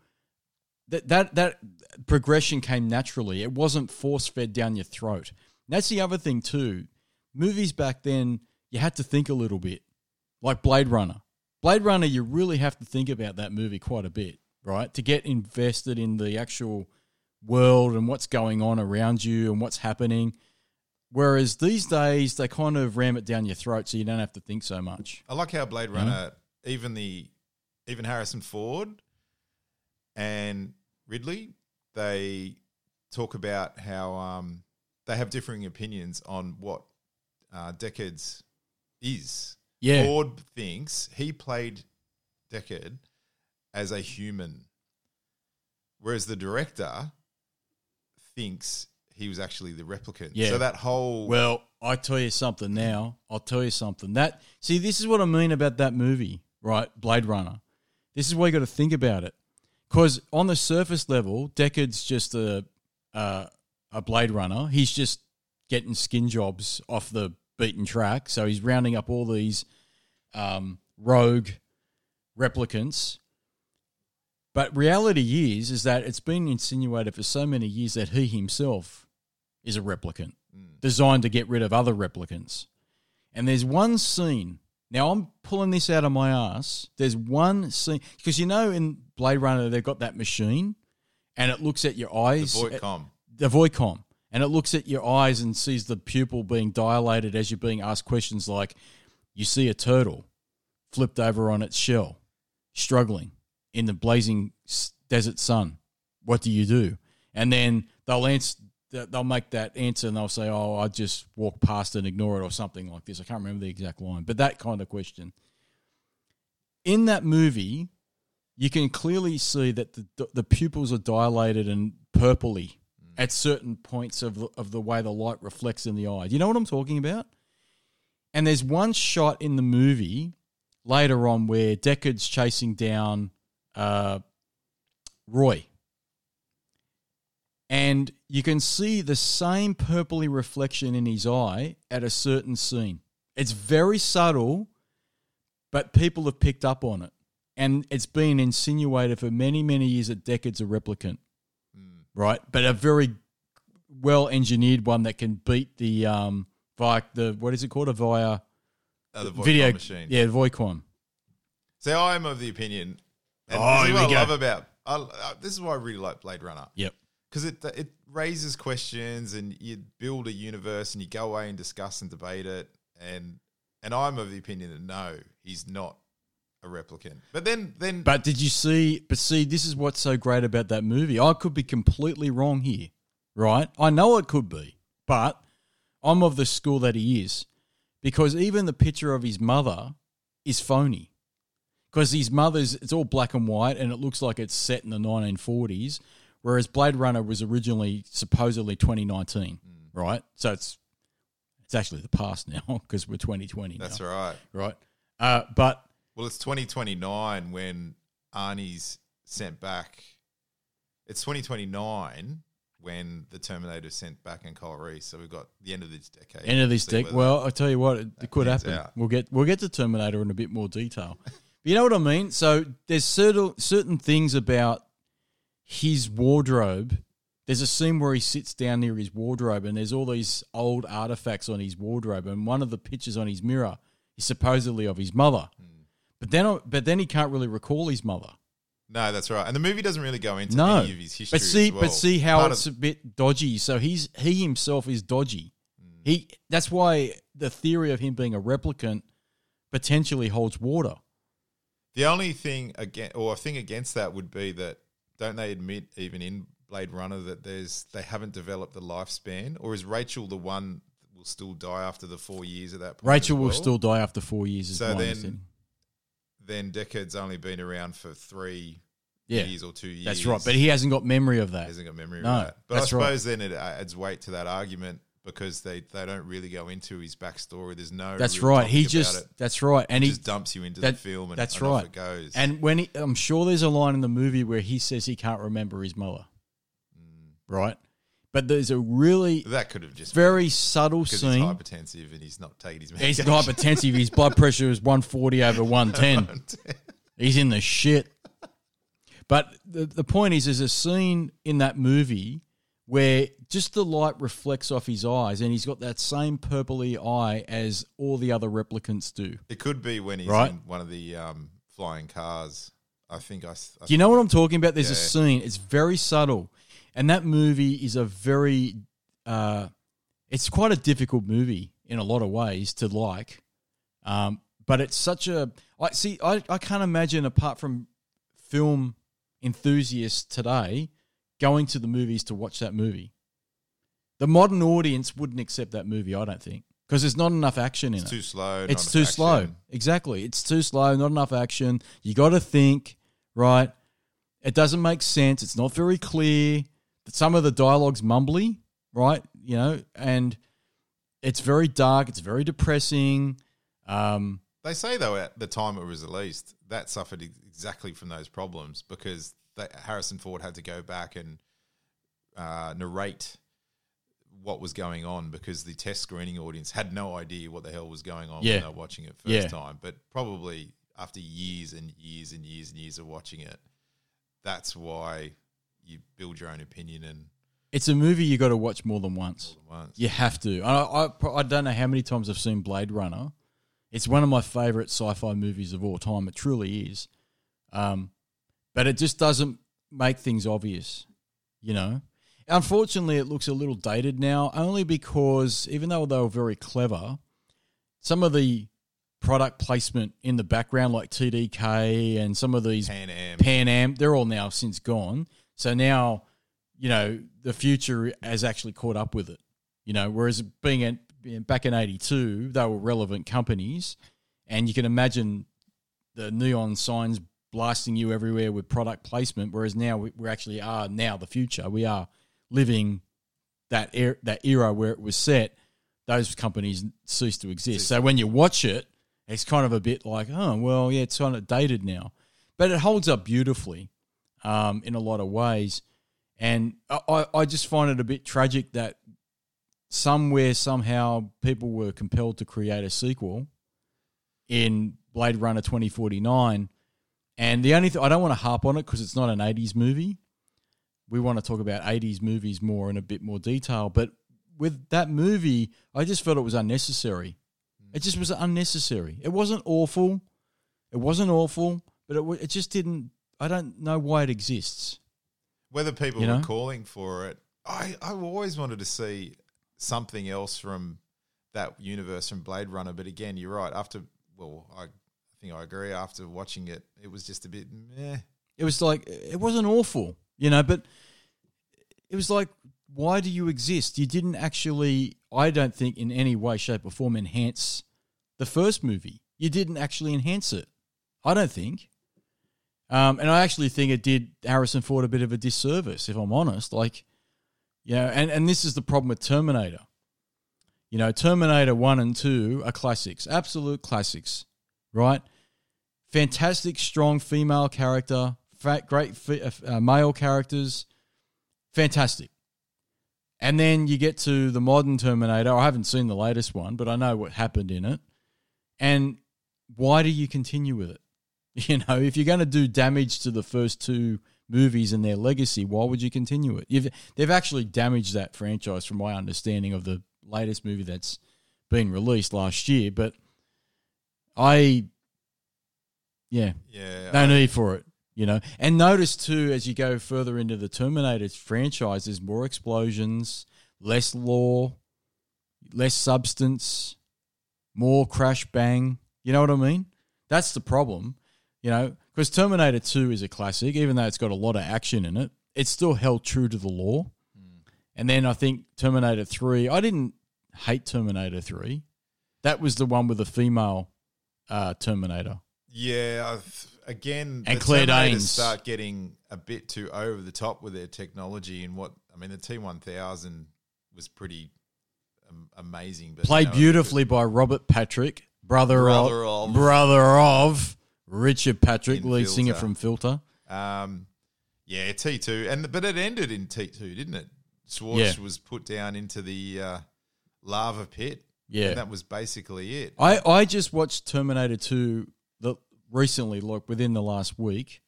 that that that progression came naturally. It wasn't force fed down your throat. And that's the other thing too. Movies back then, you had to think a little bit, like Blade Runner. Blade Runner, you really have to think about that movie quite a bit, right, to get invested in the actual world and what's going on around you and what's happening. Whereas these days, they kind of ram it down your throat, so you don't have to think so much. I like how Blade Runner, even the even Harrison Ford and Ridley, they talk about how um, they have differing opinions on what uh, Deckard's is. Yeah. Ford thinks he played Deckard as a human, whereas the director thinks he was actually the replicant. Yeah. So that whole Well, I tell you something now. I'll tell you something. That see, this is what I mean about that movie, right? Blade Runner. This is why you got to think about it, because on the surface level, Deckard's just a uh, a Blade Runner. He's just getting skin jobs off the beaten track. So he's rounding up all these um, rogue replicants. But reality is, is that it's been insinuated for so many years that he himself is a replicant designed to get rid of other replicants. And there's one scene. Now I'm pulling this out of my ass. There's one scene because you know in Blade Runner they've got that machine, and it looks at your eyes. the eyes, Voight-Kampff. the Voicom, and it looks at your eyes and sees the pupil being dilated as you're being asked questions like, you see a turtle flipped over on its shell, struggling in the blazing desert sun. What do you do? And then they'll answer. They'll make that answer and they'll say, "Oh, I just walk past and ignore it," or something like this. I can't remember the exact line, but that kind of question. In that movie, you can clearly see that the the pupils are dilated and purpley at certain points of the, of the way the light reflects in the eye. Do you know what I'm talking about? And there's one shot in the movie later on where Deckard's chasing down uh, Roy. And you can see the same purpley reflection in his eye at a certain scene. It's very subtle, but people have picked up on it. And it's been insinuated for many, many years that Deckard's a replicant, right? But a very well engineered one that can beat the um via the what is it called a via Uh, the video machine. yeah Voicom. See, I'm of the opinion. And Oh, this is here what we I go. love about. I, uh, this is why I really like Blade Runner Yep. Because it it raises questions and you build a universe and you go away and discuss and debate it and and I'm of the opinion that no, he's not a replicant. But then then But did you see? But see, this is what's so great about that movie. I could be completely wrong here, right? I know it could be, but I'm of the school that he is, because even the picture of his mother is phony. because his mother's it's all black and white and it looks like it's set in the 1940s, whereas Blade Runner was originally supposedly 2019, right? So it's it's actually the past now because we're 2020 That's now, right. right? Uh, but Well, it's 2029 when Arnie's sent back. It's 2029 when the Terminator is sent back in Kyle Reese. So we've got the end of this decade. end of this decade. Well, I tell you what, it, it could happen. out. We'll get we'll get to Terminator in a bit more detail. but you know what I mean? So there's certain certain things about his wardrobe. There's a scene where he sits down near his wardrobe, and there's all these old artifacts on his wardrobe, and one of the pictures on his mirror is supposedly of his mother. Hmm. But then, but then he can't really recall his mother. no, that's right. And the movie doesn't really go into No, any of his history. but see, well. but see how Part it's of- a bit dodgy. So he's he himself is dodgy. Hmm. He that's why the theory of him being a replicant potentially holds water. the only thing again, or a thing against that would be that don't they admit even in Blade Runner that there's they haven't developed the lifespan, or is Rachel the one that will still die after the four years at that point? Rachel as will still die after four years. So then understanding. then Deckard's only been around for three Yeah, years or two years. that's right. But he hasn't got memory of that. He hasn't got memory No, of that. But I that's right. suppose then it adds weight to that argument because they, they don't really go into his backstory. There's no. That's right. He just that's right, and he just dumps you into that- the film and, that's and off right. it goes. and when he, I'm sure there's a line in the movie where he says he can't remember his mother, Mm. right? But there's a really that could have just very subtle because he's scene. hypertensive and he's not taking his He's hypertensive. His blood pressure is 140 over 110. He's in the shit. But the, the point is, there's a scene in that movie where just the light reflects off his eyes, and he's got that same purpley eye as all the other replicants do. it could be when he's Right. in one of the um, flying cars. I think I. s- I Do you know what I'm talking about? There's a Yeah. scene. It's very subtle, and that movie is a very. Uh, it's quite a difficult movie in a lot of ways to like, um, but it's such a. I see. I, I can't imagine apart from film enthusiasts today going to the movies to watch that movie. The modern audience wouldn't accept that movie. I don't think because there's not enough action in it's it too slow. it's too slow. action. Exactly. It's too slow, not enough action. You got to think, right? It doesn't make sense. It's not very clear. Some of the dialogue's mumbly, right? You know, and it's very dark. It's very depressing. Um, They say though at the time it was released that suffered exactly from those problems because they, Harrison Ford had to go back and uh, narrate what was going on because the test screening audience had no idea what the hell was going on Yeah. when they were watching it first Yeah. time. But probably after years and years and years and years of watching it, that's why you build your own opinion and it's a movie you got to watch more than once. more than once. You have to. I, I, I don't know how many times I've seen Blade Runner. It's one of my favorite sci-fi movies of all time. It truly is. Um, but it just doesn't make things obvious, you know. Unfortunately, it looks a little dated now, only because even though they were very clever, some of the product placement in the background, like TDK and some of these Pan Am. Pan Am, they're all now since gone. So now, you know, the future has actually caught up with it. You know, whereas being at, being back in '82, they were relevant companies, and you can imagine the neon signs blasting you everywhere with product placement. Whereas now we, we actually are now the future. We are living that er- that era where it was set. Those companies cease to exist. So when you watch it, it's kind of a bit like, oh well, yeah, it's kind of dated now, but it holds up beautifully um, in a lot of ways. And I, I I just find it a bit tragic that somewhere somehow people were compelled to create a sequel in Blade Runner 2049. And the only thing I don't want to harp on it because it's not an 80s movie. We want to talk about 80s movies more in a bit more detail. But with that movie, I just felt it was unnecessary. Mm. It just was unnecessary. It wasn't awful. It wasn't awful, but it, it just didn't. I don't know why it exists. whether people You know? were calling for it, I, I always wanted to see something else from that universe from Blade Runner. But again, you're right. After, well, I think I agree. After watching it, it was just a bit meh. It was like it wasn't awful, you know, but it was like, why do you exist? You didn't actually, I don't think, in any way, shape, or form, enhance the first movie. You didn't actually enhance it. I don't think. Um, and I actually think it did Harrison Ford a bit of a disservice, if I'm honest. Like, you know, and, and this is the problem with Terminator. You know, Terminator 1 and 2 are classics, absolute classics, right? Fantastic, strong female character, fat, great uh, male characters, fantastic. And then you get to the modern Terminator. I haven't seen the latest one, but I know what happened in it. And why do you continue with it? You know, if you're going to do damage to the first two movies and their legacy, why would you continue it? You've, they've actually damaged that franchise, from my understanding of the latest movie that's been released last year. But I, yeah, yeah, no I, need for it. You know, and notice too as you go further into the Terminator franchise, there's more explosions, less law, less substance, more crash bang. You know what I mean? That's the problem. You know, because Terminator 2 is a classic, even though it's got a lot of action in it, it's still held true to the law. Mm. And then I think Terminator 3, I didn't hate Terminator 3. That was the one with the female uh, Terminator. Yeah, I've, again, and Claire Danes start getting a bit too over the top with their technology and what I mean. The T one thousand was pretty um, amazing, but played you know, beautifully by Robert Patrick, brother, brother of, of, brother of Richard Patrick, lead filter. singer from Filter. Um, yeah, T two, and but it ended in T two, didn't it? Schwartz yeah. was put down into the uh, lava pit. Yeah, that was basically it. I I just watched Terminator two the recently, like within the last week,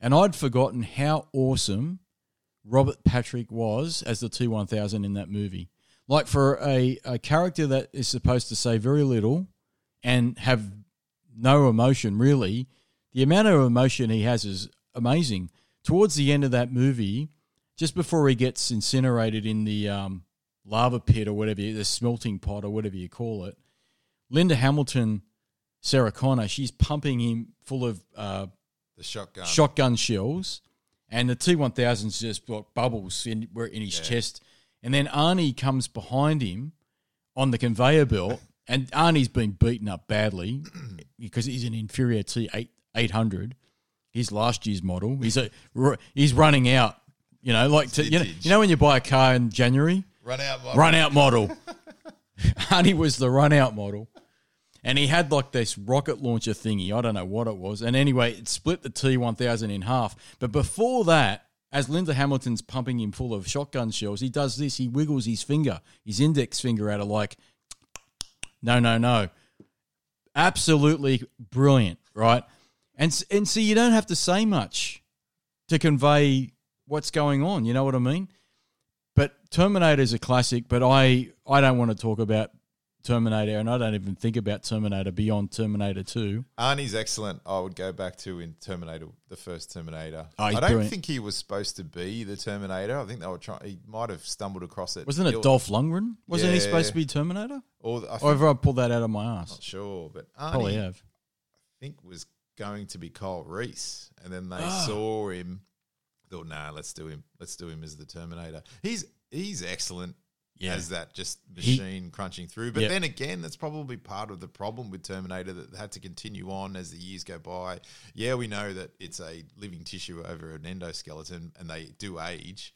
and I'd forgotten how awesome Robert Patrick was as the T one thousand in that movie. Like for a, a character that is supposed to say very little and have no emotion really. The amount of emotion he has is amazing. Towards the end of that movie, just before he gets incinerated in the um, lava pit or whatever, the smelting pot or whatever you call it, Linda Hamilton, Sarah Connor, she's pumping him full of uh, the shotgun shotgun shells, and the T one thousands just got bubbles in in his yeah. chest, and then Arnie comes behind him on the conveyor belt and Arnie's been beaten up badly because he's an inferior T eight eight hundred. He's last year's model. He's a he's running out. You know, like to, you know, you know when you buy a car in January, run out model. run out model. Arnie was the run out model, and he had like this rocket launcher thingy. I don't know what it was, and anyway, it split the T one thousand in half. But before that, as Linda Hamilton's pumping him full of shotgun shells, he does this. He wiggles his finger, his index finger, out of like no, no, no. Absolutely brilliant, right? And and see, you don't have to say much to convey what's going on. You know what I mean? But Terminator is a classic, but I I don't want to talk about Terminator, and I don't even think about Terminator beyond Terminator Two. Arnie's excellent. I would go back to in Terminator, the first Terminator. Oh, I don't brilliant. think he was supposed to be the Terminator. I think they were trying. He might have stumbled across it. Wasn't it Dolph Lundgren? Wasn't yeah. he supposed to be Terminator? Or, I think, or have I pulled that out of my ass? Not sure, but Arnie, probably have. I think was going to be Kyle Reese, and then they oh. saw him. Thought, nah, let's do him. Let's do him as the Terminator. He's he's excellent yeah. as that just machine he, crunching through. But yep. then again, that's probably part of the problem with Terminator that had to continue on as the years go by. Yeah, we know that it's a living tissue over an endoskeleton and they do age,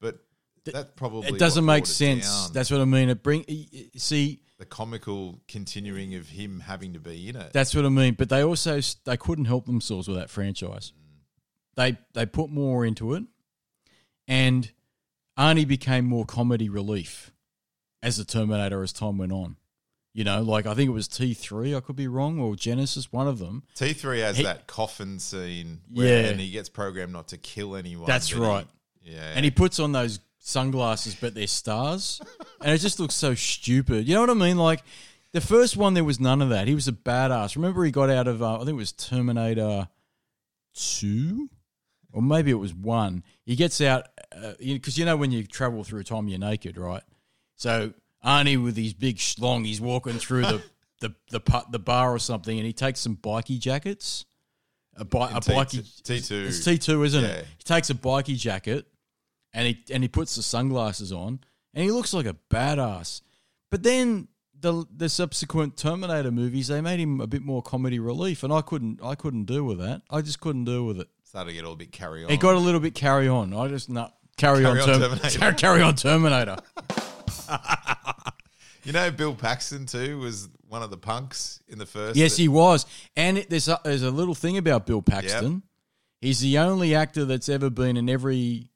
but that probably it doesn't make sense. That's what I mean. It bring see the comical continuing of him having to be in it. That's what I mean. But they also they couldn't help themselves with that franchise. Mm. They they put more into it, and Arnie became more comedy relief as the Terminator as time went on. You know, like I think it was T three. I could be wrong, or Genesis, one of them. T three has he, that coffin scene, where, yeah, and he gets programmed not to kill anyone. That's right. He, yeah, and he puts on those sunglasses, but they're stars, and it just looks so stupid. You know what I mean? Like the first one, there was none of that. He was a badass. Remember, he got out of uh, I think it was Terminator two or maybe it was one. He gets out because uh, you know when you travel through time, you're naked, right? So Arnie with his big schlong, he's walking through the, the the the bar or something, and he takes some bikey jackets. A, bi- a bikey T two. It's T two, isn't yeah. it? He takes a bikey jacket, and he and he puts the sunglasses on, and he looks like a badass. But then the the subsequent Terminator movies, they made him a bit more comedy relief, and I couldn't I couldn't deal with that. I just couldn't deal with it. Started to get a bit carry on. It got a little bit carry on. I just no carry, Carry on, on Term- Terminator. carry on Terminator. you know, Bill Paxton too was one of the punks in the first. yes, he was, and it, there's a, there's a little thing about Bill Paxton. He's the only actor that's ever been in every.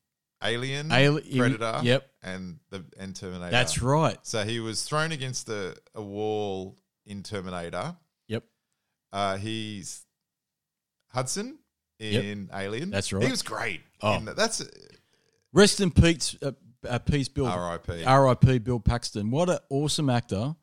Alien, Ali- Predator, yep. and the and Terminator. That's right. So he was thrown against the, a wall in Terminator. Yep. Uh, he's Hudson in Alien. That's right. He was great. Oh. in that. that's Rest in peace, uh, uh, peace, Bill. R.I.P. R.I.P. Bill Paxton. What an awesome actor,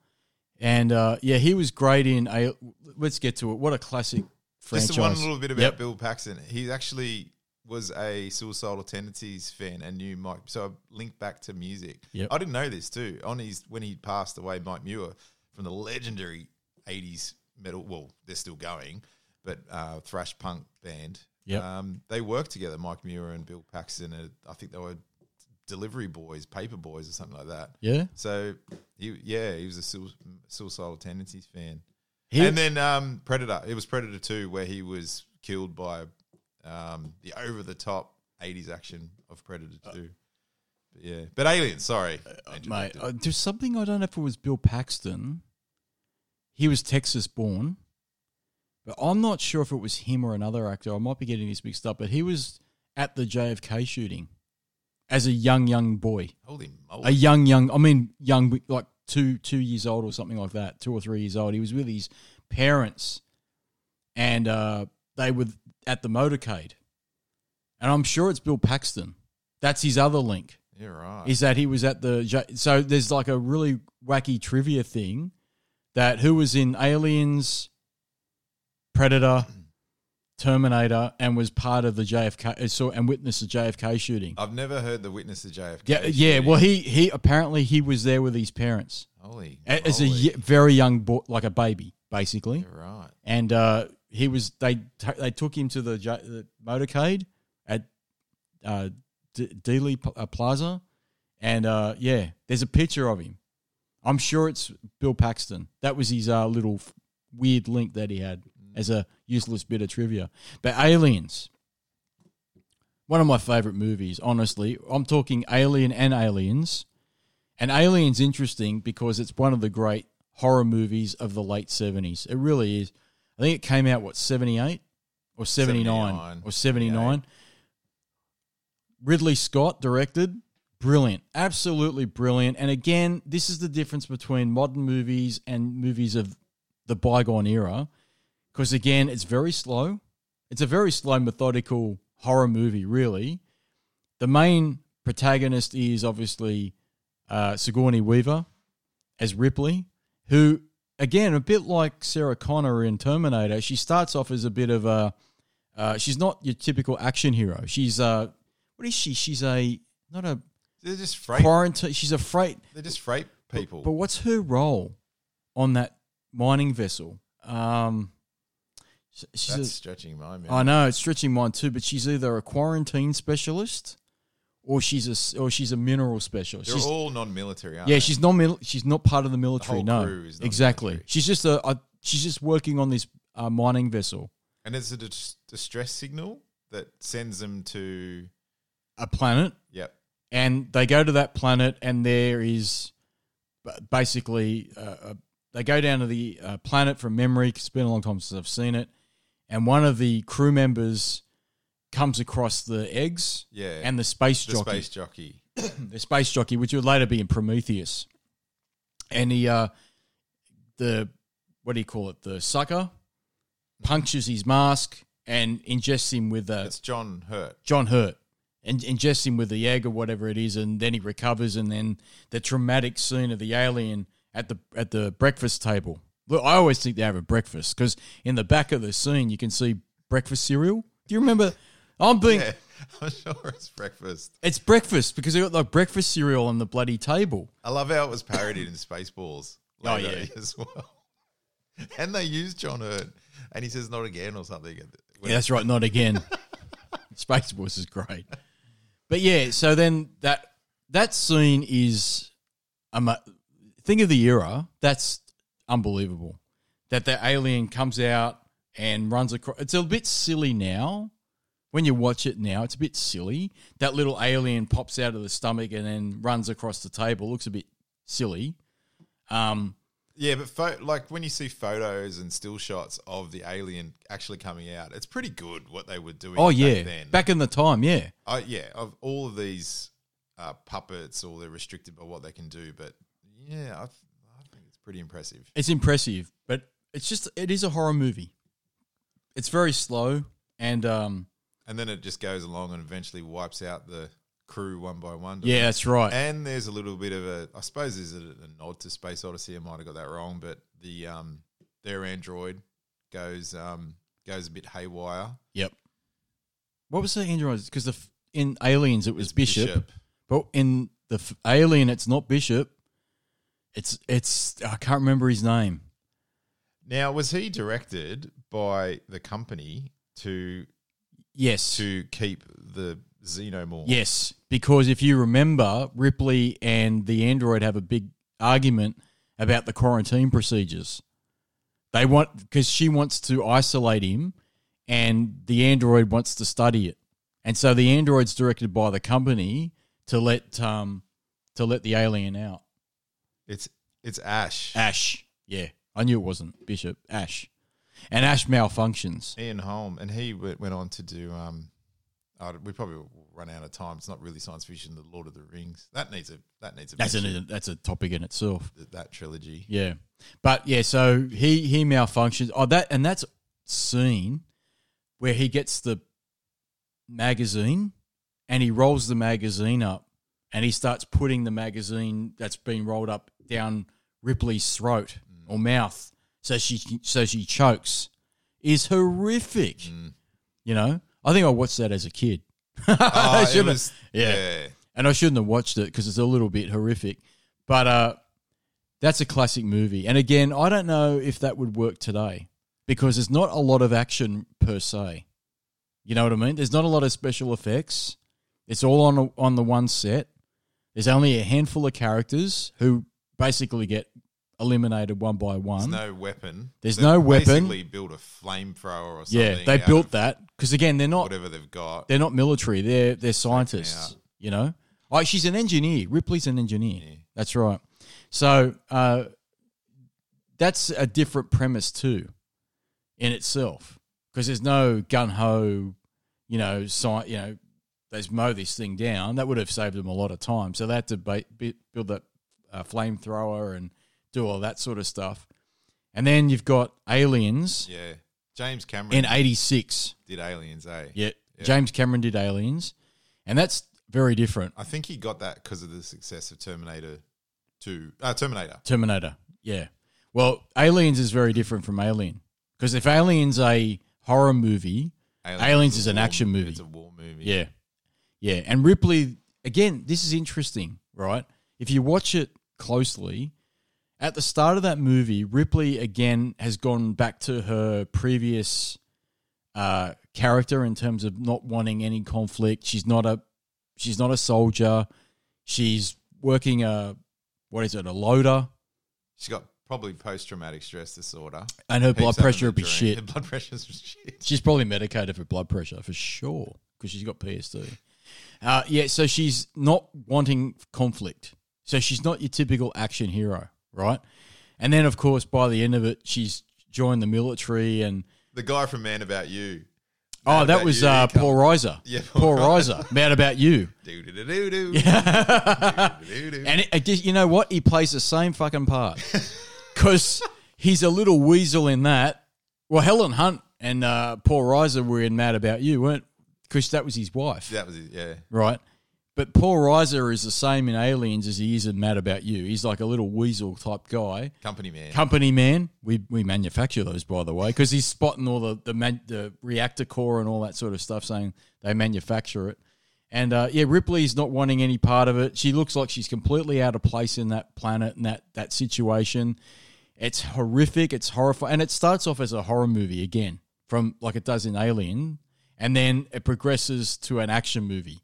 and uh, yeah, he was great in. A, let's get to it. What a classic franchise. Just one little bit about Yep. Bill Paxton. He actually was a suicidal tendencies fan and knew Mike. So I linked back to music. Yep. I didn't know this too. On his when he passed away, Mike Muir from the legendary '80s metal. Well, they're still going, but uh, thrash punk band. Yep. Um, they worked together, Mike Muir and Bill Paxton. And I think they were delivery boys, paper boys, or something like that. Yeah, So he, yeah, he was a sui- suicidal tendencies fan. he, And then um, Predator. It was Predator 2 where he was killed by um, the over the top 80s action of Predator 2. But yeah. But Alien, sorry. I mate, uh, there's something I don't know if it was Bill Paxton. He was Texas born, but I'm not sure if it was him or another actor. I might be getting this mixed up, but he was at the JFK shooting as a young, young boy. Holy moly! A young, young, I mean, young, like two, two years old or something like that, two or three years old. He was with his parents, and uh, they were at the motorcade, and I'm sure it's Bill Paxton. That's his other link You're right. is that he was at the J- so there's like a really wacky trivia thing that who was in Aliens, Predator, Terminator, and was part of the JFK uh, so and witnessed the JFK shooting. I've never heard the witness to JFK. Yeah, yeah. shooting. Well, he he apparently he was there with his parents Holy. A- as a moly. very young boy, like a baby, basically. You're right. And uh, he was they t- they took him to the, J- the motorcade at uh, D- Dealey P- uh, Plaza, and uh, yeah, there's a picture of him. I'm sure it's Bill Paxton. That was his uh, little f- weird link that he had as a useless bit of trivia. But Aliens, one of my favorite movies. Honestly, I'm talking Alien and Aliens, and Aliens interesting because it's one of the great horror movies of the late 70s. It really is. I think it came out what 78 or 79, 79, or 79. Ridley Scott directed. Brilliant. Absolutely brilliant. And again, this is the difference between modern movies and movies of the bygone era. Because again, it's very slow. It's a very slow, methodical horror movie, really. The main protagonist is obviously uh, Sigourney Weaver as Ripley, who, again, a bit like Sarah Connor in Terminator, she starts off as a bit of a. Uh, she's not your typical action hero. She's uh, what is she? She's a not a They're just freight. quarantine. She's a freight. They're just freight people. But what's her role on that mining vessel? Um, she's That's a, stretching my memory. I know it's stretching mine too, but she's either a quarantine specialist or she's a or she's a mineral specialist. They're She's, all non-military, aren't yeah, they? she's mil- she's not part of the military. whole no, exactly. She's just a, a she's just working on this uh, mining vessel, And it's a dis- distress signal that sends them to. a planet, Yep. and they go to that planet, and there is basically uh, uh, they go down to the uh, planet from memory. It's been a long time since I've seen it, and one of the crew members comes across the eggs Yeah. and the space the jockey, space jockey. the space jockey, which would later be in Prometheus, and he uh, the what do you call it? The sucker punctures his mask and ingests him with a It's John Hurt. John Hurt and ingests him with the egg or whatever it is, and then he recovers, and then the traumatic scene of the alien at the at the breakfast table. Look, I always think they have a breakfast because in the back of the scene you can see breakfast cereal. Do you remember? I'm being Yeah, I'm sure it's breakfast. it's breakfast because they got like breakfast cereal on the bloody table. I love how it was parodied in Spaceballs. Oh, yeah. as well. And they used John Hurt, and he says not again or something. Yeah, that's right. Not again. Spaceballs is great, but yeah. So then that that scene is, um, think of the era. That's unbelievable. That the alien comes out and runs across. It's a bit silly now. When you watch it now, it's a bit silly. That little alien pops out of the stomach and then runs across the table. Looks a bit silly. Um, Yeah, but pho- like when you see photos and still shots of the alien actually coming out, it's pretty good what they were doing. oh yeah, then. back in the time, yeah. Uh, yeah, of all of these uh, puppets, all they're restricted by what they can do. But yeah, I, I think it's pretty impressive. It's impressive, but it's just it is a horror movie. It's very slow and um, And then it just goes along and eventually wipes out the crew one by one. yeah, it? that's right. And there's a little bit of a, I suppose, there's a, a nod to Space Odyssey. I might have got that wrong, but the um, their android goes um, goes a bit haywire. Yep. What was the android? Because the in Aliens it was Bishop, but in the f- Alien it's not Bishop. It's it's I can't remember his name. Now, was he directed by the company to Yes. to keep the xenomorph? Yes, because if you remember, Ripley and the android have a big argument about the quarantine procedures. They want because she wants to isolate him, and the android wants to study it, and so the android's directed by the company to let um to let the alien out. It's it's Ash. Ash, yeah, I knew it wasn't Bishop. Ash, and Ash malfunctions. Ian Holm, and he w- went on to do. Um, oh, we probably will run out of time. It's not really science fiction. The Lord of the Rings that needs a that needs a That's mention, a that's a topic in itself. th- that trilogy. Yeah, but yeah, so he he malfunctions. Oh, that and that's scene where he gets the magazine and he rolls the magazine up and he starts putting the magazine that's been rolled up down Ripley's throat or mouth, so she so she chokes. Is horrific. Mm. You know, I think I watched that as a kid. Oh, I was, yeah. yeah. and I shouldn't have watched it because it's a little bit horrific. But uh, that's a classic movie. And again, I don't know if that would work today because there's not a lot of action per se. You know what I mean? There's not a lot of special effects. It's all on on the one set. There's only a handful of characters who basically get eliminated one by one. There's no weapon. There's They've no weapon. Basically, build a flamethrower or something. yeah, they built that because again, they're not whatever they've got. they're not military. They're they're scientists. You know, oh, she's an engineer. Ripley's an engineer. Yeah. That's right. So uh, that's a different premise too, in itself, because there's no gun ho, you know, sci- you know, let's mow this thing down. That would have saved them a lot of time. So they had to ba- build that uh, flamethrower and do all that sort of stuff. And then you've got Aliens Yeah, James Cameron in '86. did Aliens. Eh? Yeah, Yeah. James Cameron did Aliens, and that's very different. I think he got that because of the success of Terminator Two. Uh, Terminator. Terminator, yeah. Well, Aliens is very different from Alien because if Aliens a horror movie, Aliens a is an war- action movie. It's a war movie. yeah, yeah. And Ripley again, this is interesting, right? If you watch it closely, at the start of that movie, Ripley again has gone back to her previous uh, character in terms of not wanting any conflict. She's not a she's not a soldier. She's working a what is it a loader, She's got probably post traumatic stress disorder. and her blood pressure would be shit. Her blood pressure's shit. She's probably medicated for blood pressure for sure because she's got PSD. Uh, yeah, so she's not wanting conflict. So she's not your typical action hero, right? And then, of course, by the end of it, she's joined the military and The guy from Man About You. oh, that was You, uh, Paul Reiser. Yeah, Paul Reiser. Mad about you. Do do do do do. Do-do-do-do. And it, it just, you know what? He plays the same fucking part because he's a little weasel in that. Well, Helen Hunt and uh, Paul Reiser were in Mad About You, weren't? Because that was his wife, That was it. Yeah. right? But Paul Reiser is the same in Aliens as he is in Mad About You. He's like a little weasel type guy. Company man. Company man. We we manufacture those, by the way, because he's spotting all the the, man, the reactor core and all that sort of stuff, saying they manufacture it. And uh, yeah, Ripley's not wanting any part of it. She looks like she's completely out of place in that planet and that that situation. It's horrific. It's horrifying, and it starts off as a horror movie again, from like it does in Alien, and then it progresses to an action movie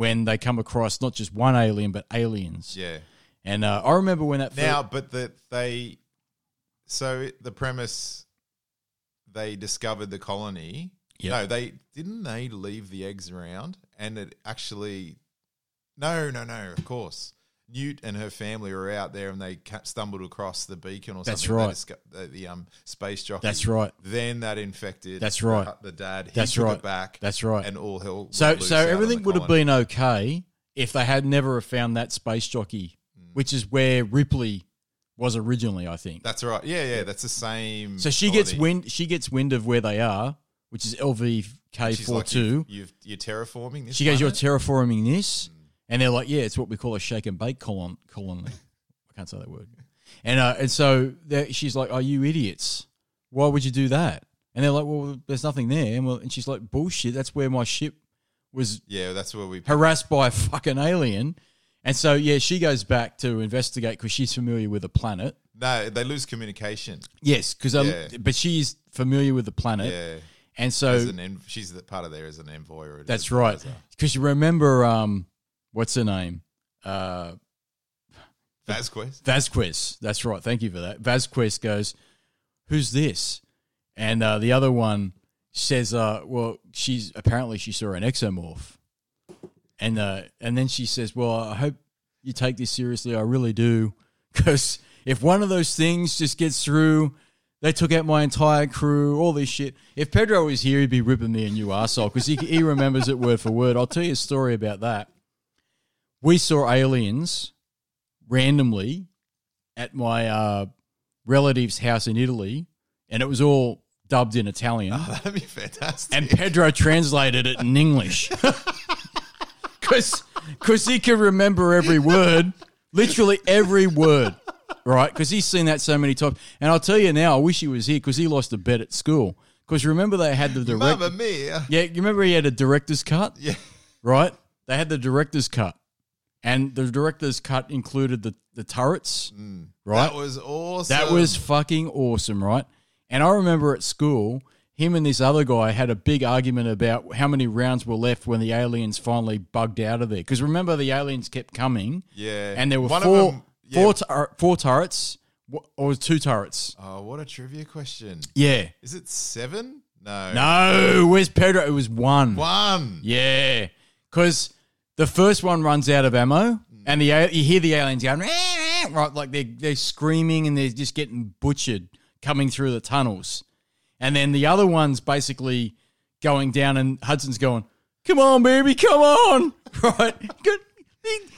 when they come across not just one alien but aliens yeah. And uh, I remember when that Now, fir- but that they, so the premise, they discovered the colony. Yep. No, they didn't. They leave the eggs around, and it actually, no, no, no. Of course, Newt and her family were out there, and they stumbled across the beacon or That's something. That's right. the, the um space jockey. That's right. Then that infected. That's right. The, dad. He That's right. It back. That's right. And all hell. So so everything would have been okay if they had never found that space jockey, Mm. which is where Ripley was originally, I think. That's right. Yeah, yeah. That's the same. So she gets wind. She gets wind of where they are, which is LVK She's four like, two. you've, you've, you're terraforming this. She goes, "You're terraforming this," and they're like, "Yeah, it's what we call a shake and bake colon colony." I can't say that word. And uh, and so she's like, "Are you idiots? Why would you do that?" And they're like, "Well, there's nothing there." And well, and she's like, "Bullshit! That's where my ship was Yeah, that's where we. harassed by a fucking alien." And so yeah, she goes back to investigate because she's familiar with the planet. No, they lose communication. Yes, because Yeah. but she's familiar with the planet, Yeah, and so an en- she's the part of there as an envoy. Or That's right. Because you remember, um, what's her name? Uh, Vasquez. Vasquez. That's right. Thank you for that. Vasquez goes, "Who's this?" And uh, the other one says, uh, "Well, she's apparently she saw an xenomorph." And uh, and then she says, "Well, I hope you take this seriously. I really do, because if one of those things just gets through." They took out my entire crew, all this shit. If Pedro was here, he'd be ripping me a new arsehole because he, he remembers it word for word. I'll tell you a story about that. We saw aliens randomly at my uh, relative's house in Italy, and it was all dubbed in Italian. Oh, that'd be fantastic. And Pedro translated it in English because he can remember every word, literally every word, right? Because he's seen that so many times. And I'll tell you now, I wish he was here because he lost a bet at school. Because remember they had the direct. Mamma mia. Yeah, you remember he had a director's cut, Yeah. right? They had the director's cut, and the director's cut included the the turrets, mm. right? That was awesome. That was fucking awesome, right? And I remember at school, him and this other guy had a big argument about how many rounds were left when the aliens finally bugged out of there. Because remember, the aliens kept coming, Yeah. and there were One four, them- yeah. four, tur- four turrets, or was two turrets? Oh, what a trivia question. Yeah. Is it seven? No. No, where's Pedro? It was one. One. Yeah, because the first one runs out of ammo, and the you hear the aliens going right, like they're they're screaming and they're just getting butchered coming through the tunnels, and then the other one's basically going down, and Hudson's going, "Come on, baby, come on!" Right? Good.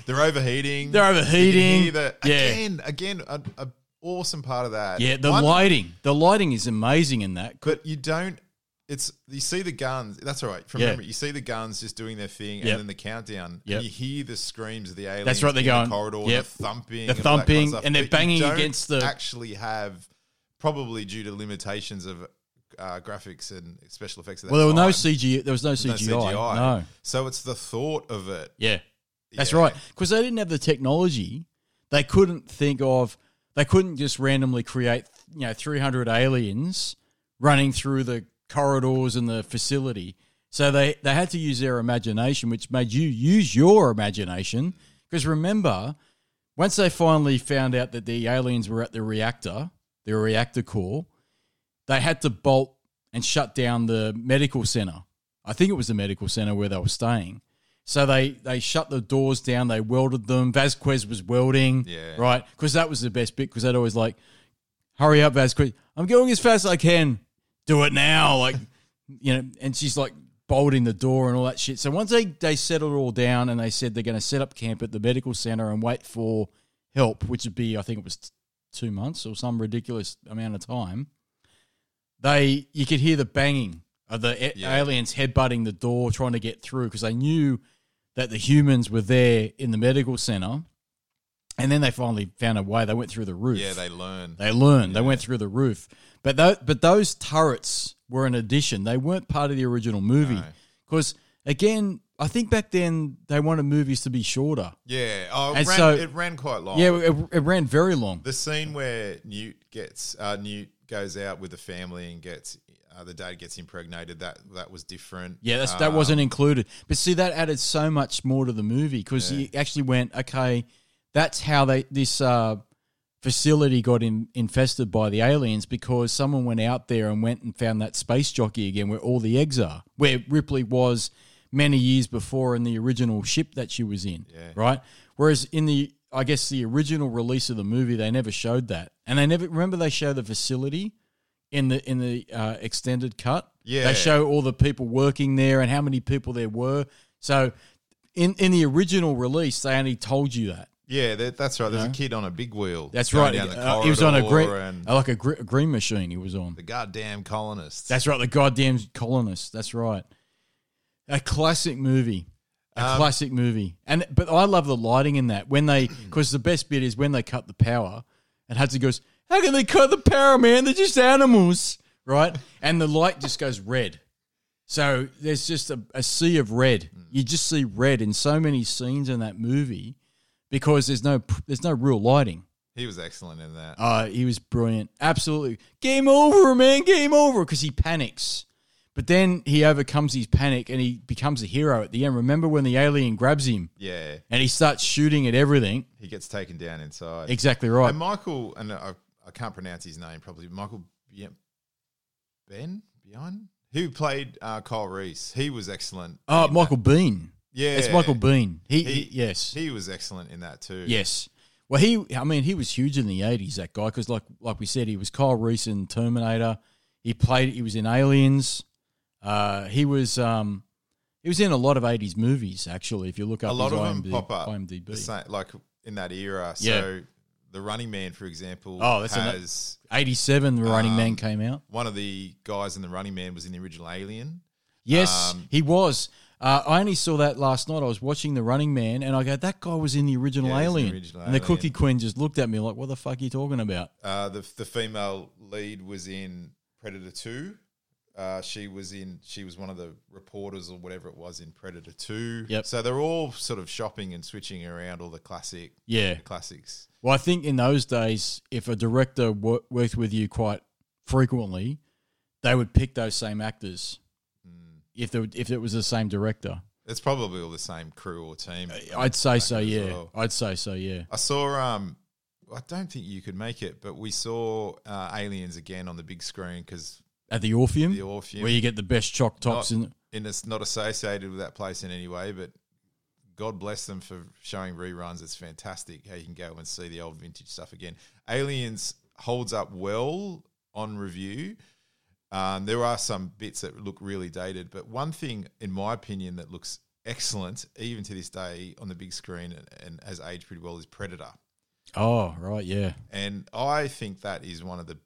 They're overheating. They're overheating. the- Yeah. Again, again, a, a awesome part of that. Yeah, the One- lighting, the lighting is amazing in that. But you don't. It's you see the guns. That's all right. From Yeah. memory, you see the guns just doing their thing, Yep. and then the countdown. Yep. And you hear the screams of the aliens. That's right, they're in going, the corridor, yep. the thumping, The and kind of thumping, stuff, and they're banging against the- Actually, have probably due to limitations of uh, graphics and special effects. Well, there was no time, CG. There was no no CGI. No. So it's the thought of it. Yeah. That's Yeah. right. Because they didn't have the technology. They couldn't think of, they couldn't just randomly create, you know, 300 aliens running through the corridors and the facility. So they, they had to use their imagination, which made you use your imagination. Because remember, once they finally found out that the aliens were at the reactor, the reactor core, they had to bolt and shut down the medical center. I think it was the medical center where they were staying. So they they shut the doors down. They welded them. Vasquez was welding, Yeah. right? Because that was the best bit. Because they'd always like, "Hurry up, Vasquez! I'm going as fast as I can. Do it now!" Like, you know. And she's like bolting the door and all that shit. So once they they settled it all down and they said they're going to set up camp at the medical center and wait for help, which would be I think it was t- two months or some ridiculous amount of time. They you could hear the banging of the a- Yeah. aliens headbutting the door trying to get through because they knew that the humans were there in the medical center. And then they finally found a way. They went through the roof. Yeah, they learn. They learned. They went through the roof. But tho- but those turrets were an addition. They weren't part of the original movie. No. Because again, I think back then they wanted movies to be shorter. yeah. Oh, it And ran, so- it ran quite long. Yeah, it, it ran very long. The scene where Newt gets uh, Newt goes out with the family and gets uh, the dad gets impregnated. That that was different. Yeah, that's, that Um, wasn't included. But see, that added so much more to the movie because he actually went, okay, that's how they this uh, facility got in, infested by the aliens because someone went out there and went and found that space jockey again where all the eggs are, where Ripley was many years before in the original ship that she was in, Yeah. right? Whereas in the I guess the original release of the movie, they never showed that, and they never remember they show the facility in the in the uh, extended cut. Yeah. they show all the people working there and how many people there were. So in in the original release, they only told you that. Yeah, that, that's right. There's a kid on a big wheel. That's right. Uh, he was on a green, uh, like a, gr- a green machine. He was on. the goddamn colonists. That's right. The goddamn colonists. That's right. A classic movie. A Um, classic movie. And but I love the lighting in that when they because the best bit is when they cut the power and Hudson goes, "How can they cut the power, man? They're just animals, right?" And the light just goes red. So there's just a, a sea of red. You just see red in so many scenes in that movie because there's no there's no real lighting. he was excellent in that. Uh, he was brilliant. Absolutely. Game over, man. Game over. Because he panics. But then he overcomes his panic and he becomes a hero at the end. Remember when the alien grabs him yeah, and he starts shooting at everything? he gets taken down inside. Exactly right. And Michael, and I, I can't pronounce his name properly. Michael Bien- Ben Bion, who played uh, Kyle Reese. He was excellent. Oh, in Michael Biehn. Yeah, It's Michael Biehn. He, He- he- yes. He was excellent in that too. yes. Well, he, I mean, he was huge in the 80s, that guy, because like, like we said, he was Kyle Reese in Terminator. He played, he was in Aliens. Uh, he was, um, he was in a lot of 80s movies, actually, if you look up a lot of them pop up IMDb. the same, like in that era. Yeah. So the Running Man, for example, Oh, that's has 87 the running man Um, came out one of the guys in the Running Man was in the original Alien. yes um, he was uh, i only saw that last night i was watching the running man and i go that guy was in the original Yeah, in the alien original and the Alien. cookie queen just looked at me like what the fuck are you talking about Uh, the the female lead was in Predator Two. Uh, she was in. She was one of the reporters or whatever it was in Predator Two. Yep. So they're all sort of shopping and switching around all the classic yeah the classics. well i think in those days if a director wo- worked with you quite frequently they would pick those same actors. If, would- if it was the same director It's probably all the same crew or team. i'd say so yeah well. i'd say so yeah I saw. Um, I don't think you could make it, but we saw uh, Aliens again on the big screen because at the orpheum, the Orpheum. where you get the best choc tops Not- in in it's not associated with that place in any way, but God bless them for showing reruns. It's fantastic how you can go and see the old vintage stuff again. Aliens holds up well on review. Um, there are some bits that look really dated, but one thing, in my opinion, that looks excellent even to this day on the big screen and, and has aged pretty well is Predator. oh right yeah And I think that is one of the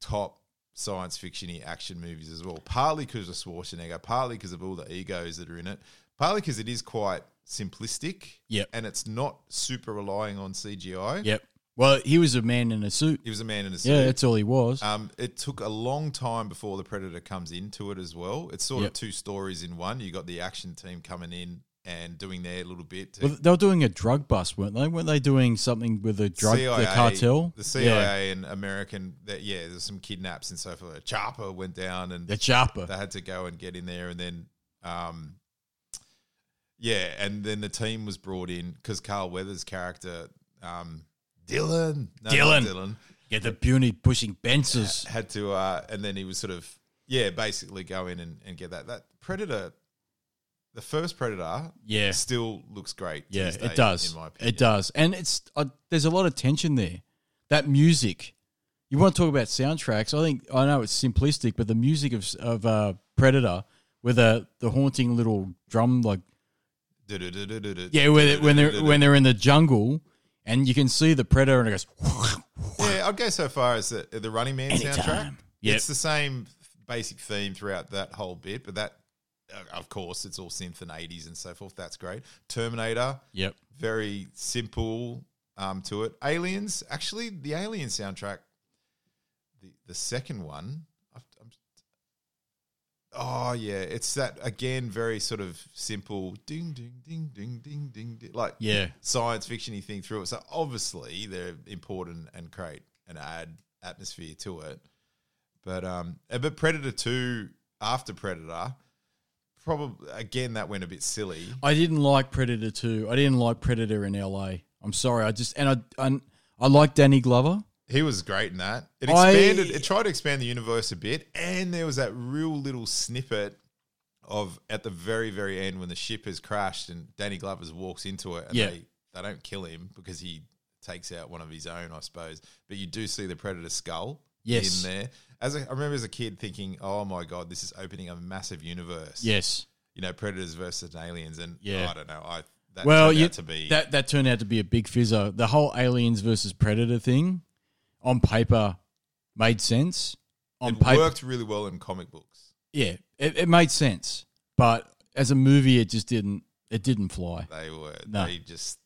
top science fictiony action movies as well. Partly because of Schwarzenegger, partly because of all the egos that are in it, partly because it is quite simplistic. Yep. And it's not super relying on CGI. Yep. Well, he was a man in a suit. He was a man in a suit. Yeah, that's all he was. Um, it took a long time before the Predator comes into it as well. It's sort Yep. of two stories in one. You got the action team coming in and doing their little bit. To well, they were doing a drug bust, weren't they? Weren't they doing something with the drug, the cartel? the CIA and American. That yeah, there's some kidnaps and so forth. Chopper went down and the chopper. they had to go and get in there, and then, um, yeah, and then the team was brought in because Carl Weathers' character, um, Dillon, no, not Dillon. Dillon, Get the puny pushing benches. had to, uh, and then he was sort of, yeah, basically go in and, and get that. That Predator, the first Predator, Yeah. still looks great. to Yeah, this day, it does. In my opinion, It does, and it's uh, there's a lot of tension there. That music. You want to talk about soundtracks? I think I know it's simplistic, but the music of of uh, Predator with the the haunting little drum, like yeah, when when they're when they're in the jungle, and you can see the Predator, and it goes. Yeah, I'd go so far as the, the Running Man soundtrack. Anytime. Yep. It's the same basic theme throughout that whole bit, but that, uh, of course, it's all synth and 80s and so forth. That's great. Terminator, Yep. very simple um, to it. Aliens, actually, the Alien soundtrack, the, the second one, oh, yeah, it's that, again, very sort of simple ding, ding, ding, ding, ding, ding, ding like Yeah. science fictiony thing through it. So obviously they're important and create and add atmosphere to it. But um, uh, but Predator two after Predator, probably again that went a bit silly. I didn't like Predator 2. I didn't like Predator in LA. I'm sorry. I just and I I, I like Danny Glover. He was great in that. It I- expanded. it tried to expand the universe a bit, and there was that real little snippet of at the very very end when the ship has crashed and Danny Glover walks into it, and Yeah. they they don't kill him because he takes out one of his own, I suppose. But you do see the predator skull Yes. in there. As a, I remember as a kid thinking, "Oh my god, this is opening a massive universe." Yes. you know, predators versus aliens, and Yeah. I don't know. I that well, out to be that that turned out to be a big fizzer. The whole aliens versus predator thing, on paper, made sense. On it paper, worked really well in comic books. yeah, it, it made sense. But as a movie, it just didn't. It didn't fly. They were No. they just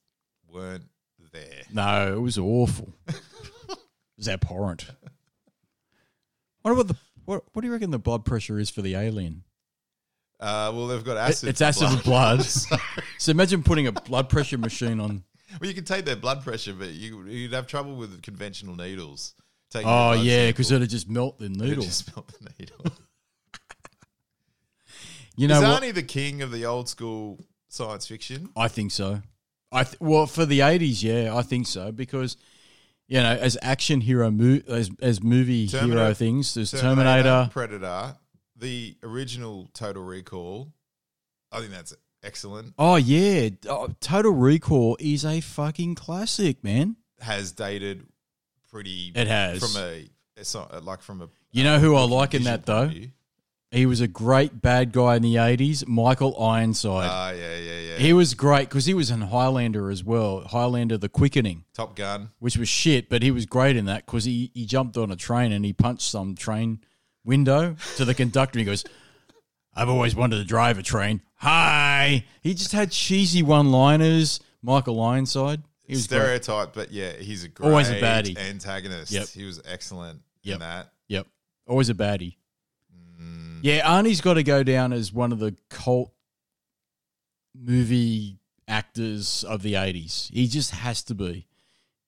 weren't there. No, it was awful. it was abhorrent. What about the what? What do you reckon the blood pressure is for the alien? Uh, well, they've got It- acid. it's acid blood. blood. So- So imagine putting a blood pressure machine on. Well, you could take their blood pressure, but you, you'd have trouble with conventional needles. Taking Oh yeah, because it'd just melt the needle. just melt the needle. You know is what? Arnie the king of the old school science fiction? I think so. I th- well for the eighties, yeah, I think so because you know as action hero mo- as as movie hero things, there's Terminator. Predator, the original Total Recall. I think that's excellent. Oh yeah, oh, Total Recall is a fucking classic, man. Has dated pretty. It has. from a it's not, like from a. You know who I like in that though? He was a great bad guy in the eighties, Michael Ironside. Ah, yeah, yeah, yeah. he was great because he was in Highlander as well. Highlander: The Quickening. Top Gun. which was shit, but he was great in that because he, he jumped on a train and he punched some train window to the conductor. And he goes, I've always wanted to drive a train. Hi. He just had cheesy one liners. Michael Ironside. He was stereotype, but yeah, he's a great Always a baddie. antagonist. Yep. He was excellent Yep. in that. Yep. Always a baddie. Mm. Yeah, Arnie's got to go down as one of the cult movie actors of the 80s. He just has to be.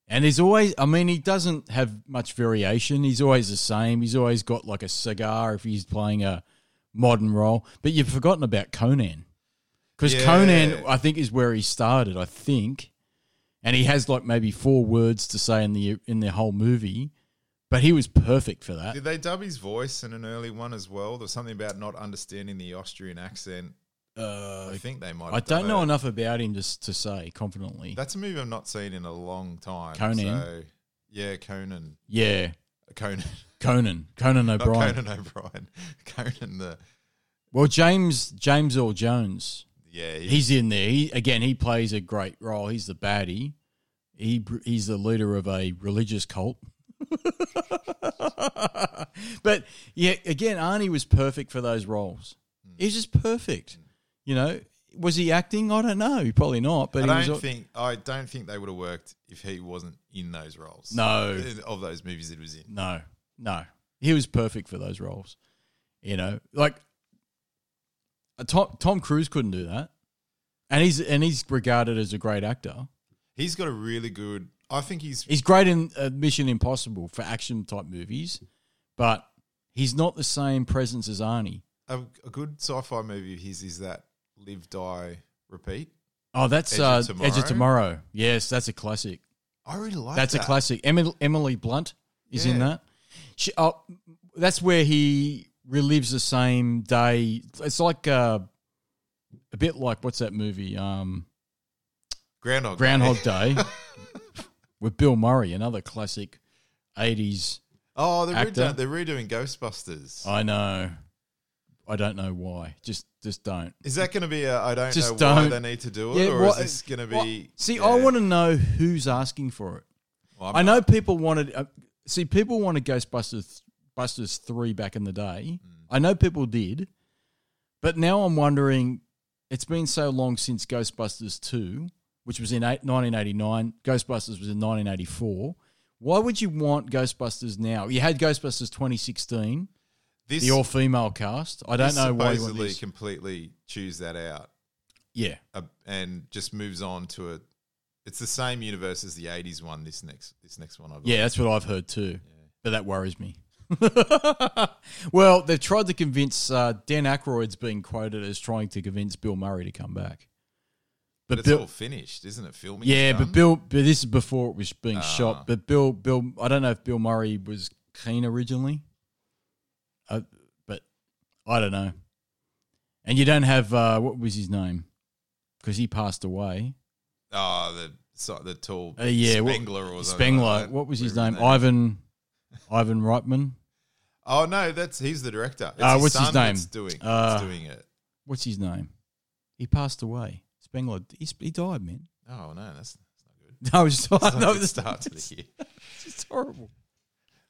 And he's always, I mean, he doesn't have much variation. He's always the same. He's always got like a cigar if he's playing a modern role. But you've forgotten about Conan. Because Yeah. Conan, I think, is where he started, I think. And he has like maybe four words to say in the in the whole movie. But he was perfect for that. Did they dub his voice in an early one as well? There's something about not understanding the Austrian accent. Uh, I think they might. I don't know it. enough about him just to say confidently. That's a movie I've not seen in a long time. Conan? So, yeah, Conan. yeah, Conan. Conan, Conan Not O'Brien. Conan O'Brien. Conan the. Well, James James Earl Jones, Yeah, he- he's in there. He again, he plays a great role. He's the baddie. He he's the leader of a religious cult. but yeah, again, Arnie was perfect for those roles. Hmm. He's just perfect. Hmm. You know, was he acting? I don't know. Probably not. But I don't was. think I don't think they would have worked if he wasn't in those roles. No. of those movies it was in. No, no. He was perfect for those roles. You know, like uh, Tom Tom Cruise couldn't do that, and he's and he's regarded as a great actor. He's got a really good. I think he's He's great in uh, Mission Impossible for action type movies, but he's not the same presence as Arnie. a, a good sci-fi movie of his is that Live Die Repeat. Oh, that's Edge uh, of Tomorrow? Edge of Tomorrow. Yes, that's a classic. I really like that. That's that. a classic. Emily, Emily Blunt is in that. She, oh, that's where he relives the same day. It's like uh, a bit like what's that movie? Um, Groundhog. Day. Groundhog Day with Bill Murray, another classic '80s. Oh, they're Actor. redoing, they're redoing Ghostbusters. I know. I don't know why. Just, just don't. is that going to be a? I don't Just know why don't. they need to do it, Yeah, or what- is this going to be? See, yeah. I want to know who's asking for it. Well, not- know people wanted. Uh, see, people wanted Ghostbusters Busters three back in the day. Mm. I know people did, but now I'm wondering. It's been so long since Ghostbusters two, which was in eight, 1989. Ghostbusters was in 1984. Why would you want Ghostbusters now? You had Ghostbusters 2016, This, the all female cast. I don't know why you want supposedly this. completely chews that out Yeah, uh, and just moves on to a. It's the same universe as the '80s one. This next, this next one, I believe. Yeah, that's what I've heard too. But that worries me. well, they've tried to convince uh, Dan Aykroyd's been quoted as trying to convince Bill Murray to come back. But, But it's Bill, all finished, isn't it? Filming. yeah, but? Bill, but this is before it was being Ah. shot. But Bill, Bill, I don't know if Bill Murray was keen originally, uh, but I don't know. And you don't have uh, what was his name? Because he passed away. Oh, the so, the tall Uh, yeah, what- Spengler or something. Spengler. like what was his whatever name? Ivan. Ivan Reitman. Oh no, that's he's the director. It's Uh, his what's his name? That's doing, Uh, doing it. What's his name? He passed away. Spengler. He, he died, man. Oh no, that's, that's not good. No, it's not. Not no, good start to the year. It's horrible.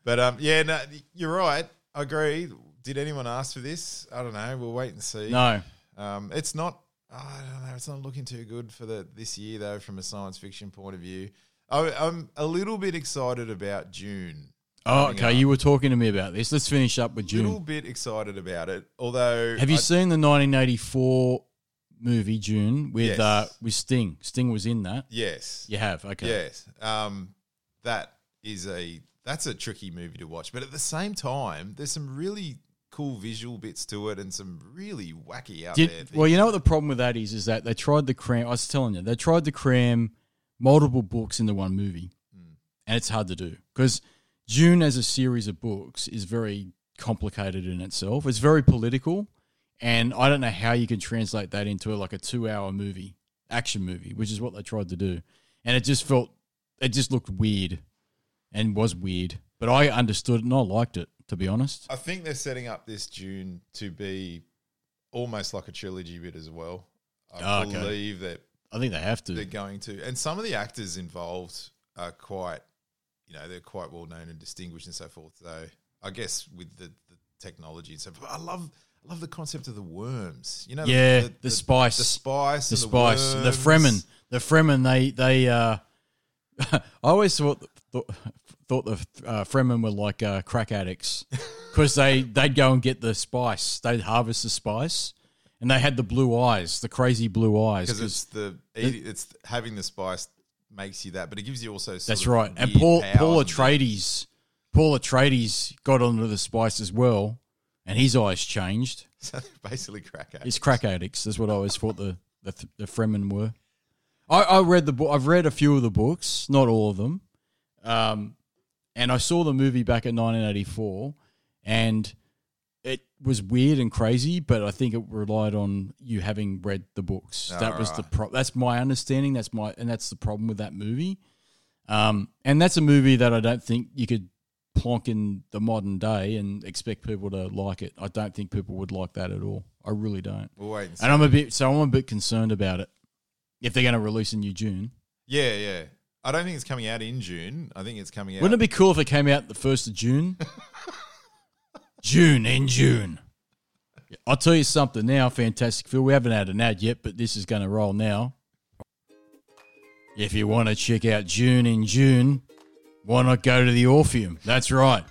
But um, yeah, no, you're right. I agree. Did anyone ask for this? I don't know. We'll wait and see. No. Um, it's not. I don't know. It's not looking too good for the this year though, from a science fiction point of view. I, I'm a little bit excited about Dune. Oh, okay. up. You were talking to me about this. Let's finish up with Dune. A Little bit excited about it. Although, Have you I- seen the 1984 movie Dune with Yes. uh, with Sting? Sting was in that. Yes. You have. Okay. Yes. Um, that is a that's a tricky movie to watch, but at the same time, there's some really cool visual bits to it and some really wacky out Did- there. Things. well, you know what the problem with that is, is that they tried to cram. I was telling you, they tried to cram multiple books into one movie, Hmm. and it's hard to do because Dune as a series of books is very complicated in itself. It's very political, and I don't know how you can translate that into like a two-hour movie, action movie, which is what they tried to do, and it just felt, it just looked weird, and was weird. But I understood it and I liked it, to be honest. I think they're setting up this Dune to be almost like a trilogy bit as well. I Oh, okay. believe that I think they have to. they're going to, and some of the actors involved are quite, you know, they're quite well known and distinguished and so forth. So I guess with the, the technology and so, but I love. I love the concept of the worms. You know, Yeah, the spice. the spice, the spice, the, worms. Fremen, the Fremen. They they. Uh, I always thought thought, thought the uh, Fremen were like uh, crack addicts because they they'd go and get the spice. They'd harvest the spice, and they had the blue eyes, the crazy blue eyes. because 'cause- it's the it's having the spice makes you that, but it gives you also that's right. And Paul Paul Atreides, Paul Atreides got onto the spice as well, and his eyes changed. So they're basically crack addicts. He's crack addicts. That's what I always thought the the, the Fremen were. I, I read the book. I've read a few of the books, not all of them. Um, and I saw the movie back in 1984, and it was weird and crazy. But I think it relied on you having read the books. that was the Alright. pro- That's my understanding. That's my and that's the problem with that movie. Um, and that's a movie that I don't think you could plonk in the modern day and expect people to like it. I don't think people would like that at all. I really don't. We'll wait and. And I'm a bit so I'm a bit concerned about it. If they're going to release in new Dune, yeah, yeah. I don't think it's coming out in June. I think it's coming out. wouldn't it be cool if it came out the first of June? Dune in June. I'll tell you something now, Fantastic Phil. We haven't had an ad yet, but this is going to roll now. If you want to check out Dune in June, why not go to the Orpheum? That's right.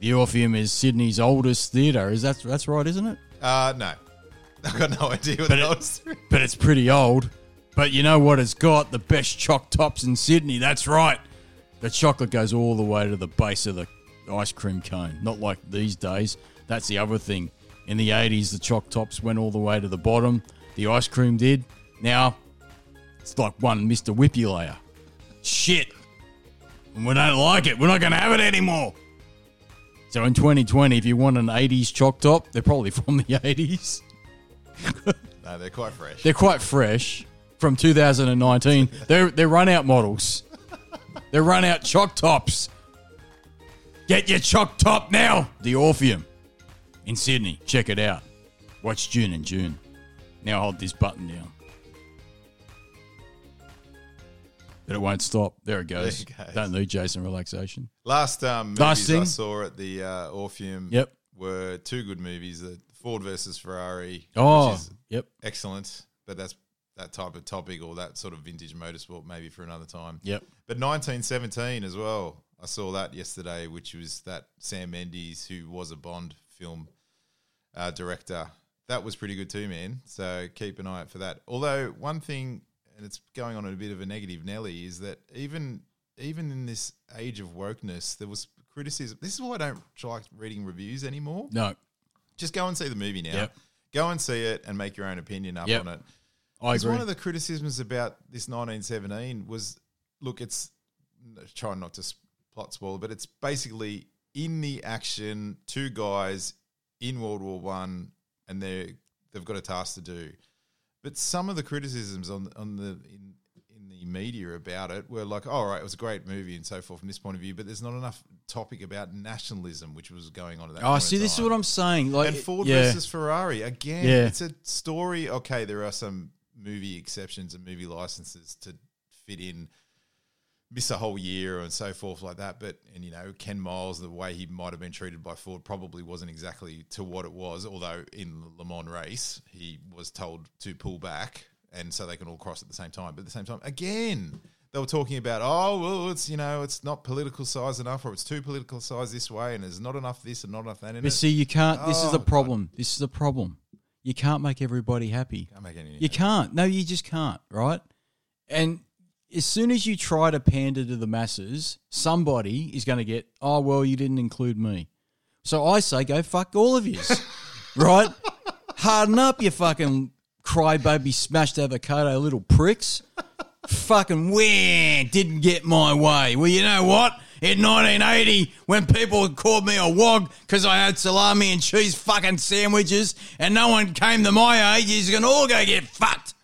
The Orpheum is Sydney's oldest theatre. Is that that's right, isn't it? Uh, no. I've got no idea what But that it- was. but it's pretty old. But you know what it's got? The best choc tops in Sydney. That's right. The chocolate goes all the way to the base of the ice cream cone. Not like these days. That's the other thing. In the 80s, the choc tops went all the way to the bottom. The ice cream did. Now, it's like one Mr. Whippy layer. Shit. And we don't like it. We're not going to have it anymore. So in 2020, if you want an 80s choc top, they're probably from the 80s. No, they're quite fresh. They're quite fresh from 2019. they're they're run out models. They're run out choc tops. Get your choc top now. The Orpheum in Sydney. Check it out. Watch Dune and June. Now hold this button down. But it won't stop. There it goes. There it goes. Don't need Jason relaxation. Last um, Last movies I saw at the uh, Orpheum Yep. were two good movies: the Ford versus Ferrari, Oh, yep, excellent. But that's that type of topic or that sort of vintage motorsport maybe for another time. yep. But 1917 as well. I saw that yesterday, which was that Sam Mendes, who was a Bond film uh, director. That was pretty good too, man. So keep an eye out for that. Although one thing, and it's going on a bit of a negative Nelly, is that even even in this age of wokeness, there was criticism. This is why I don't like reading reviews anymore. No, Just go and see the movie now. Yep. Go and see it and make your own opinion up Yep. on it. I agree. one of the criticisms about this 1917 was, look, it's trying not to plot spoil, but it's basically in the action, two guys in World War One, and they they've got a task to do. But some of the criticisms on on the in in the media about it were like, oh, "All right, it was a great movie and so forth from this point of view," but there's not enough topic about nationalism, which was going on at that. oh, point see, this is what I'm saying. Like, and Ford yeah. versus Ferrari again. Yeah. It's a story. Okay, there are some movie exceptions and movie licenses to fit in, miss a whole year and so forth like that. But and you know, Ken Miles, the way he might have been treated by Ford probably wasn't exactly to what it was. Although in the Le Mans race, he was told to pull back, and so they can all cross at the same time. But at the same time, again. They were talking about, oh well, it's you know, it's not political size enough, or it's too political size this way, and there's not enough this and not enough that in But it. see, you can't. This is Oh, the God. problem. This is the problem. You can't make everybody happy. Can't make You can't. No, you just can't, right? And as soon as you try to pander to the masses, somebody is going to get, oh, well, you didn't include me. So I say, go fuck all of yous, right? Harden up, you fucking crybaby smashed avocado little pricks. fucking where didn't get my way. Well, you know what? In 1980, when people called me a wog because I had salami and cheese fucking sandwiches and no one came to my age, you're going to all go get fucked.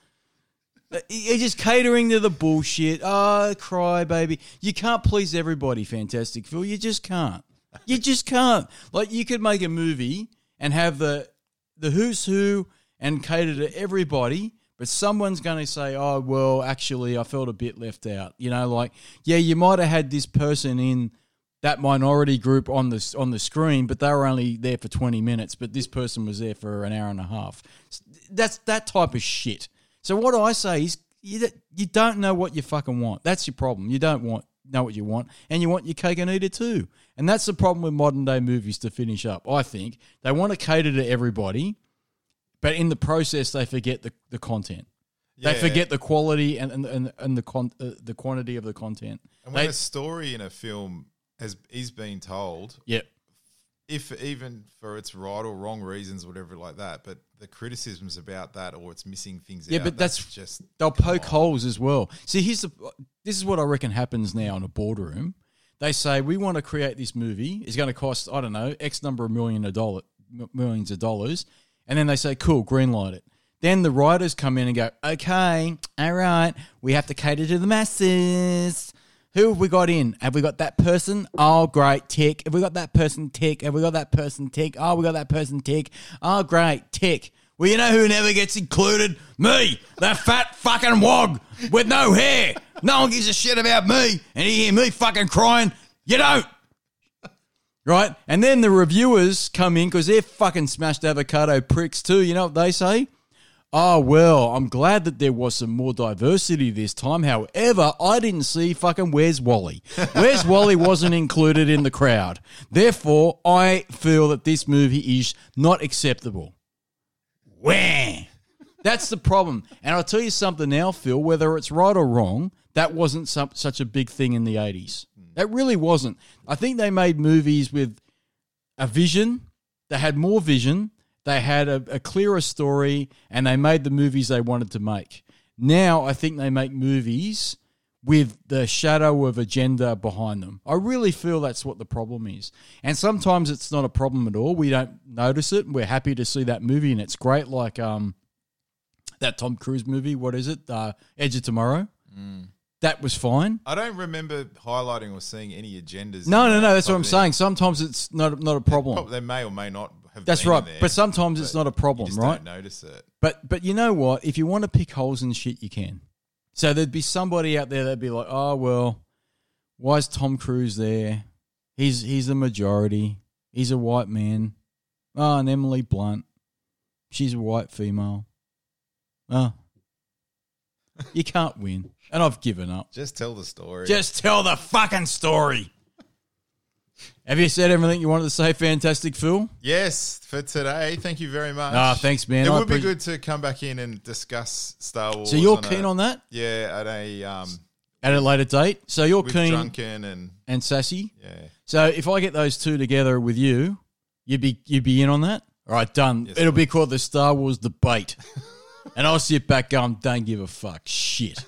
You're just catering to the bullshit. Oh, cry, baby. You can't please everybody, Fantastic Phil. You just can't. You just can't. Like, you could make a movie and have the the who's who and cater to everybody, but someone's going to say, oh, well, actually, I felt a bit left out. You know, like, yeah, you might have had this person in that minority group on the on the screen, but they were only there for twenty minutes. But this person was there for an hour and a half. That's that type of shit. So what I say is, you you don't know what you fucking want. That's your problem. You don't want know what you want, and you want your cake and eat it too. And that's the problem with modern day movies. To finish up, I think they want to cater to everybody, but in the process, they forget the, the content. They forget the quality and and and, and the con, uh, the quantity of the content. And when They- a story in a film has is being told, Yep. if even for its right or wrong reasons, whatever like that, but the criticisms about that or it's missing things Yeah, out, but that's- just They'll poke on. holes as well. See, here's the. This is what I reckon happens now in a boardroom. They say we want to create this movie. It's going to cost I don't know X number of million of dollar millions of dollars, and then they say cool, greenlight it. Then the writers come in and go, okay, all right, we have to cater to the masses. Who have we got in? Have we got that person? Oh, great, tick. Have we got that person? Tick. Have we got that person? Tick. Oh, we got that person? Tick. Oh, great, tick. Well, you know who never gets included? Me, that fat fucking wog with no hair. No one gives a shit about me. And you hear me fucking crying. You don't. Right? And then the reviewers come in because they're fucking smashed avocado pricks too. You know what they say? Oh, well, I'm glad that there was some more diversity this time. However, I didn't see fucking Where's Wally. Where's Wally wasn't included in the crowd. Therefore, I feel that this movie is not acceptable. Where? That's the problem. And I'll tell you something now, Phil, whether it's right or wrong, that wasn't some, such a big thing in the 80s. That really wasn't. I think they made movies with a vision, they had more vision, they had a, a clearer story, and they made the movies they wanted to make. Now I think they make movies with the shadow of agenda behind them. I really feel that's what the problem is. And sometimes it's not a problem at all. We don't notice it. We're happy to see that movie and it's great like um that Tom Cruise movie, what is it? Uh, Edge of Tomorrow. That was fine. I don't remember highlighting or seeing any agendas. No, no, no. That's what I'm saying. Sometimes it's not not a problem. Prob- They may or may not have. That's been right. there, But sometimes it's but not a you problem, just right? Don't notice it. But but you know what? If you want to pick holes in shit, you can. So there'd be somebody out there that'd be like, oh well, why is Tom Cruise there? He's he's the majority. He's a white man. Oh, and Emily Blunt, she's a white female. Oh, you can't win, and I've given up. Just tell the story. Just tell the fucking story. Have you said everything you wanted to say, Fantastic Phil? yes, for today. Thank you very much. Ah, thanks, man. It I would be good to come back in and discuss Star Wars. So you're keen a, on that Yeah, at a um at a later date. So you're with keen drunken and and sassy. yeah. So if I get those two together with you, you'd be you'd be in on that. All right, done. It'll be called the Star Wars debate. and I'll sit back going, don't give a fuck. Shit.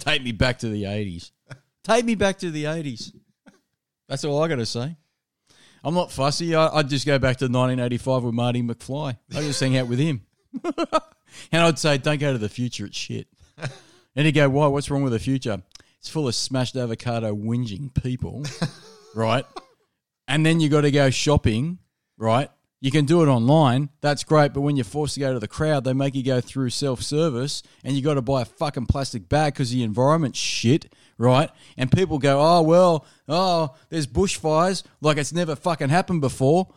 Take me back to the 80s. Take me back to the 80s. That's all I got to say. I'm not fussy. I, I'd just go back to 1985 with Marty McFly. I just hang out with him. and I'd say, don't go to the future. It's shit. And he'd go, why? What's wrong with the future? It's full of smashed avocado whinging people, right? And then you got to go shopping, right? You can do it online. That's great. But when you're forced to go to the crowd, they make you go through self service and you got to buy a fucking plastic bag because the environment's shit, right? And people go, oh, well, oh, there's bushfires like it's never fucking happened before.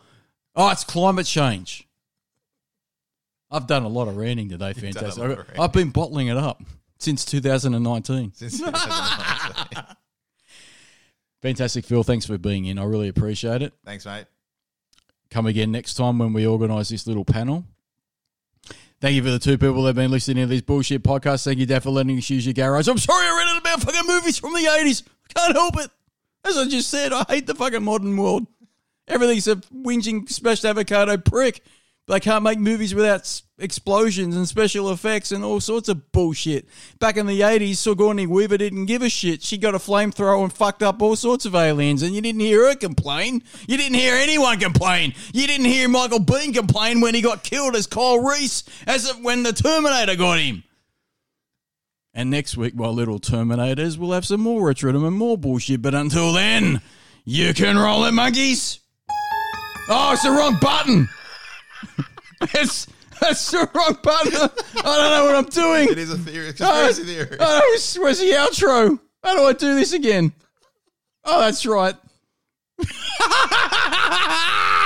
Oh, it's climate change. I've done a lot of ranting today, fantastic. lot of ranting. I've been bottling it up since 2019. Since- Fantastic, Phil. Thanks for being in. I really appreciate it. Thanks, mate. Come again next time when we organise this little panel. Thank you for the two people that have been listening to this bullshit podcast. Thank you, Dad, for letting us use your garage. I'm sorry I read it about fucking movies from the 80s. I can't help it. As I just said, I hate the fucking modern world. Everything's a whinging smashed avocado prick. They can't make movies without explosions and special effects and all sorts of bullshit. Back in the 80s, Sigourney Weaver didn't give a shit. She got a flamethrower and fucked up all sorts of aliens, and you didn't hear her complain. You didn't hear anyone complain. You didn't hear Michael Biehn complain when he got killed as Kyle Reese, as when the Terminator got him. And next week, my little Terminators, we'll have some more Retrodom and more bullshit. But until then, you can roll it, monkeys. Oh, it's the wrong button. it's that's the wrong button. I don't know what I'm doing. It is a theory, uh, conspiracy theory. Oh, where's, where's the outro? How do I do this again? Oh, that's right.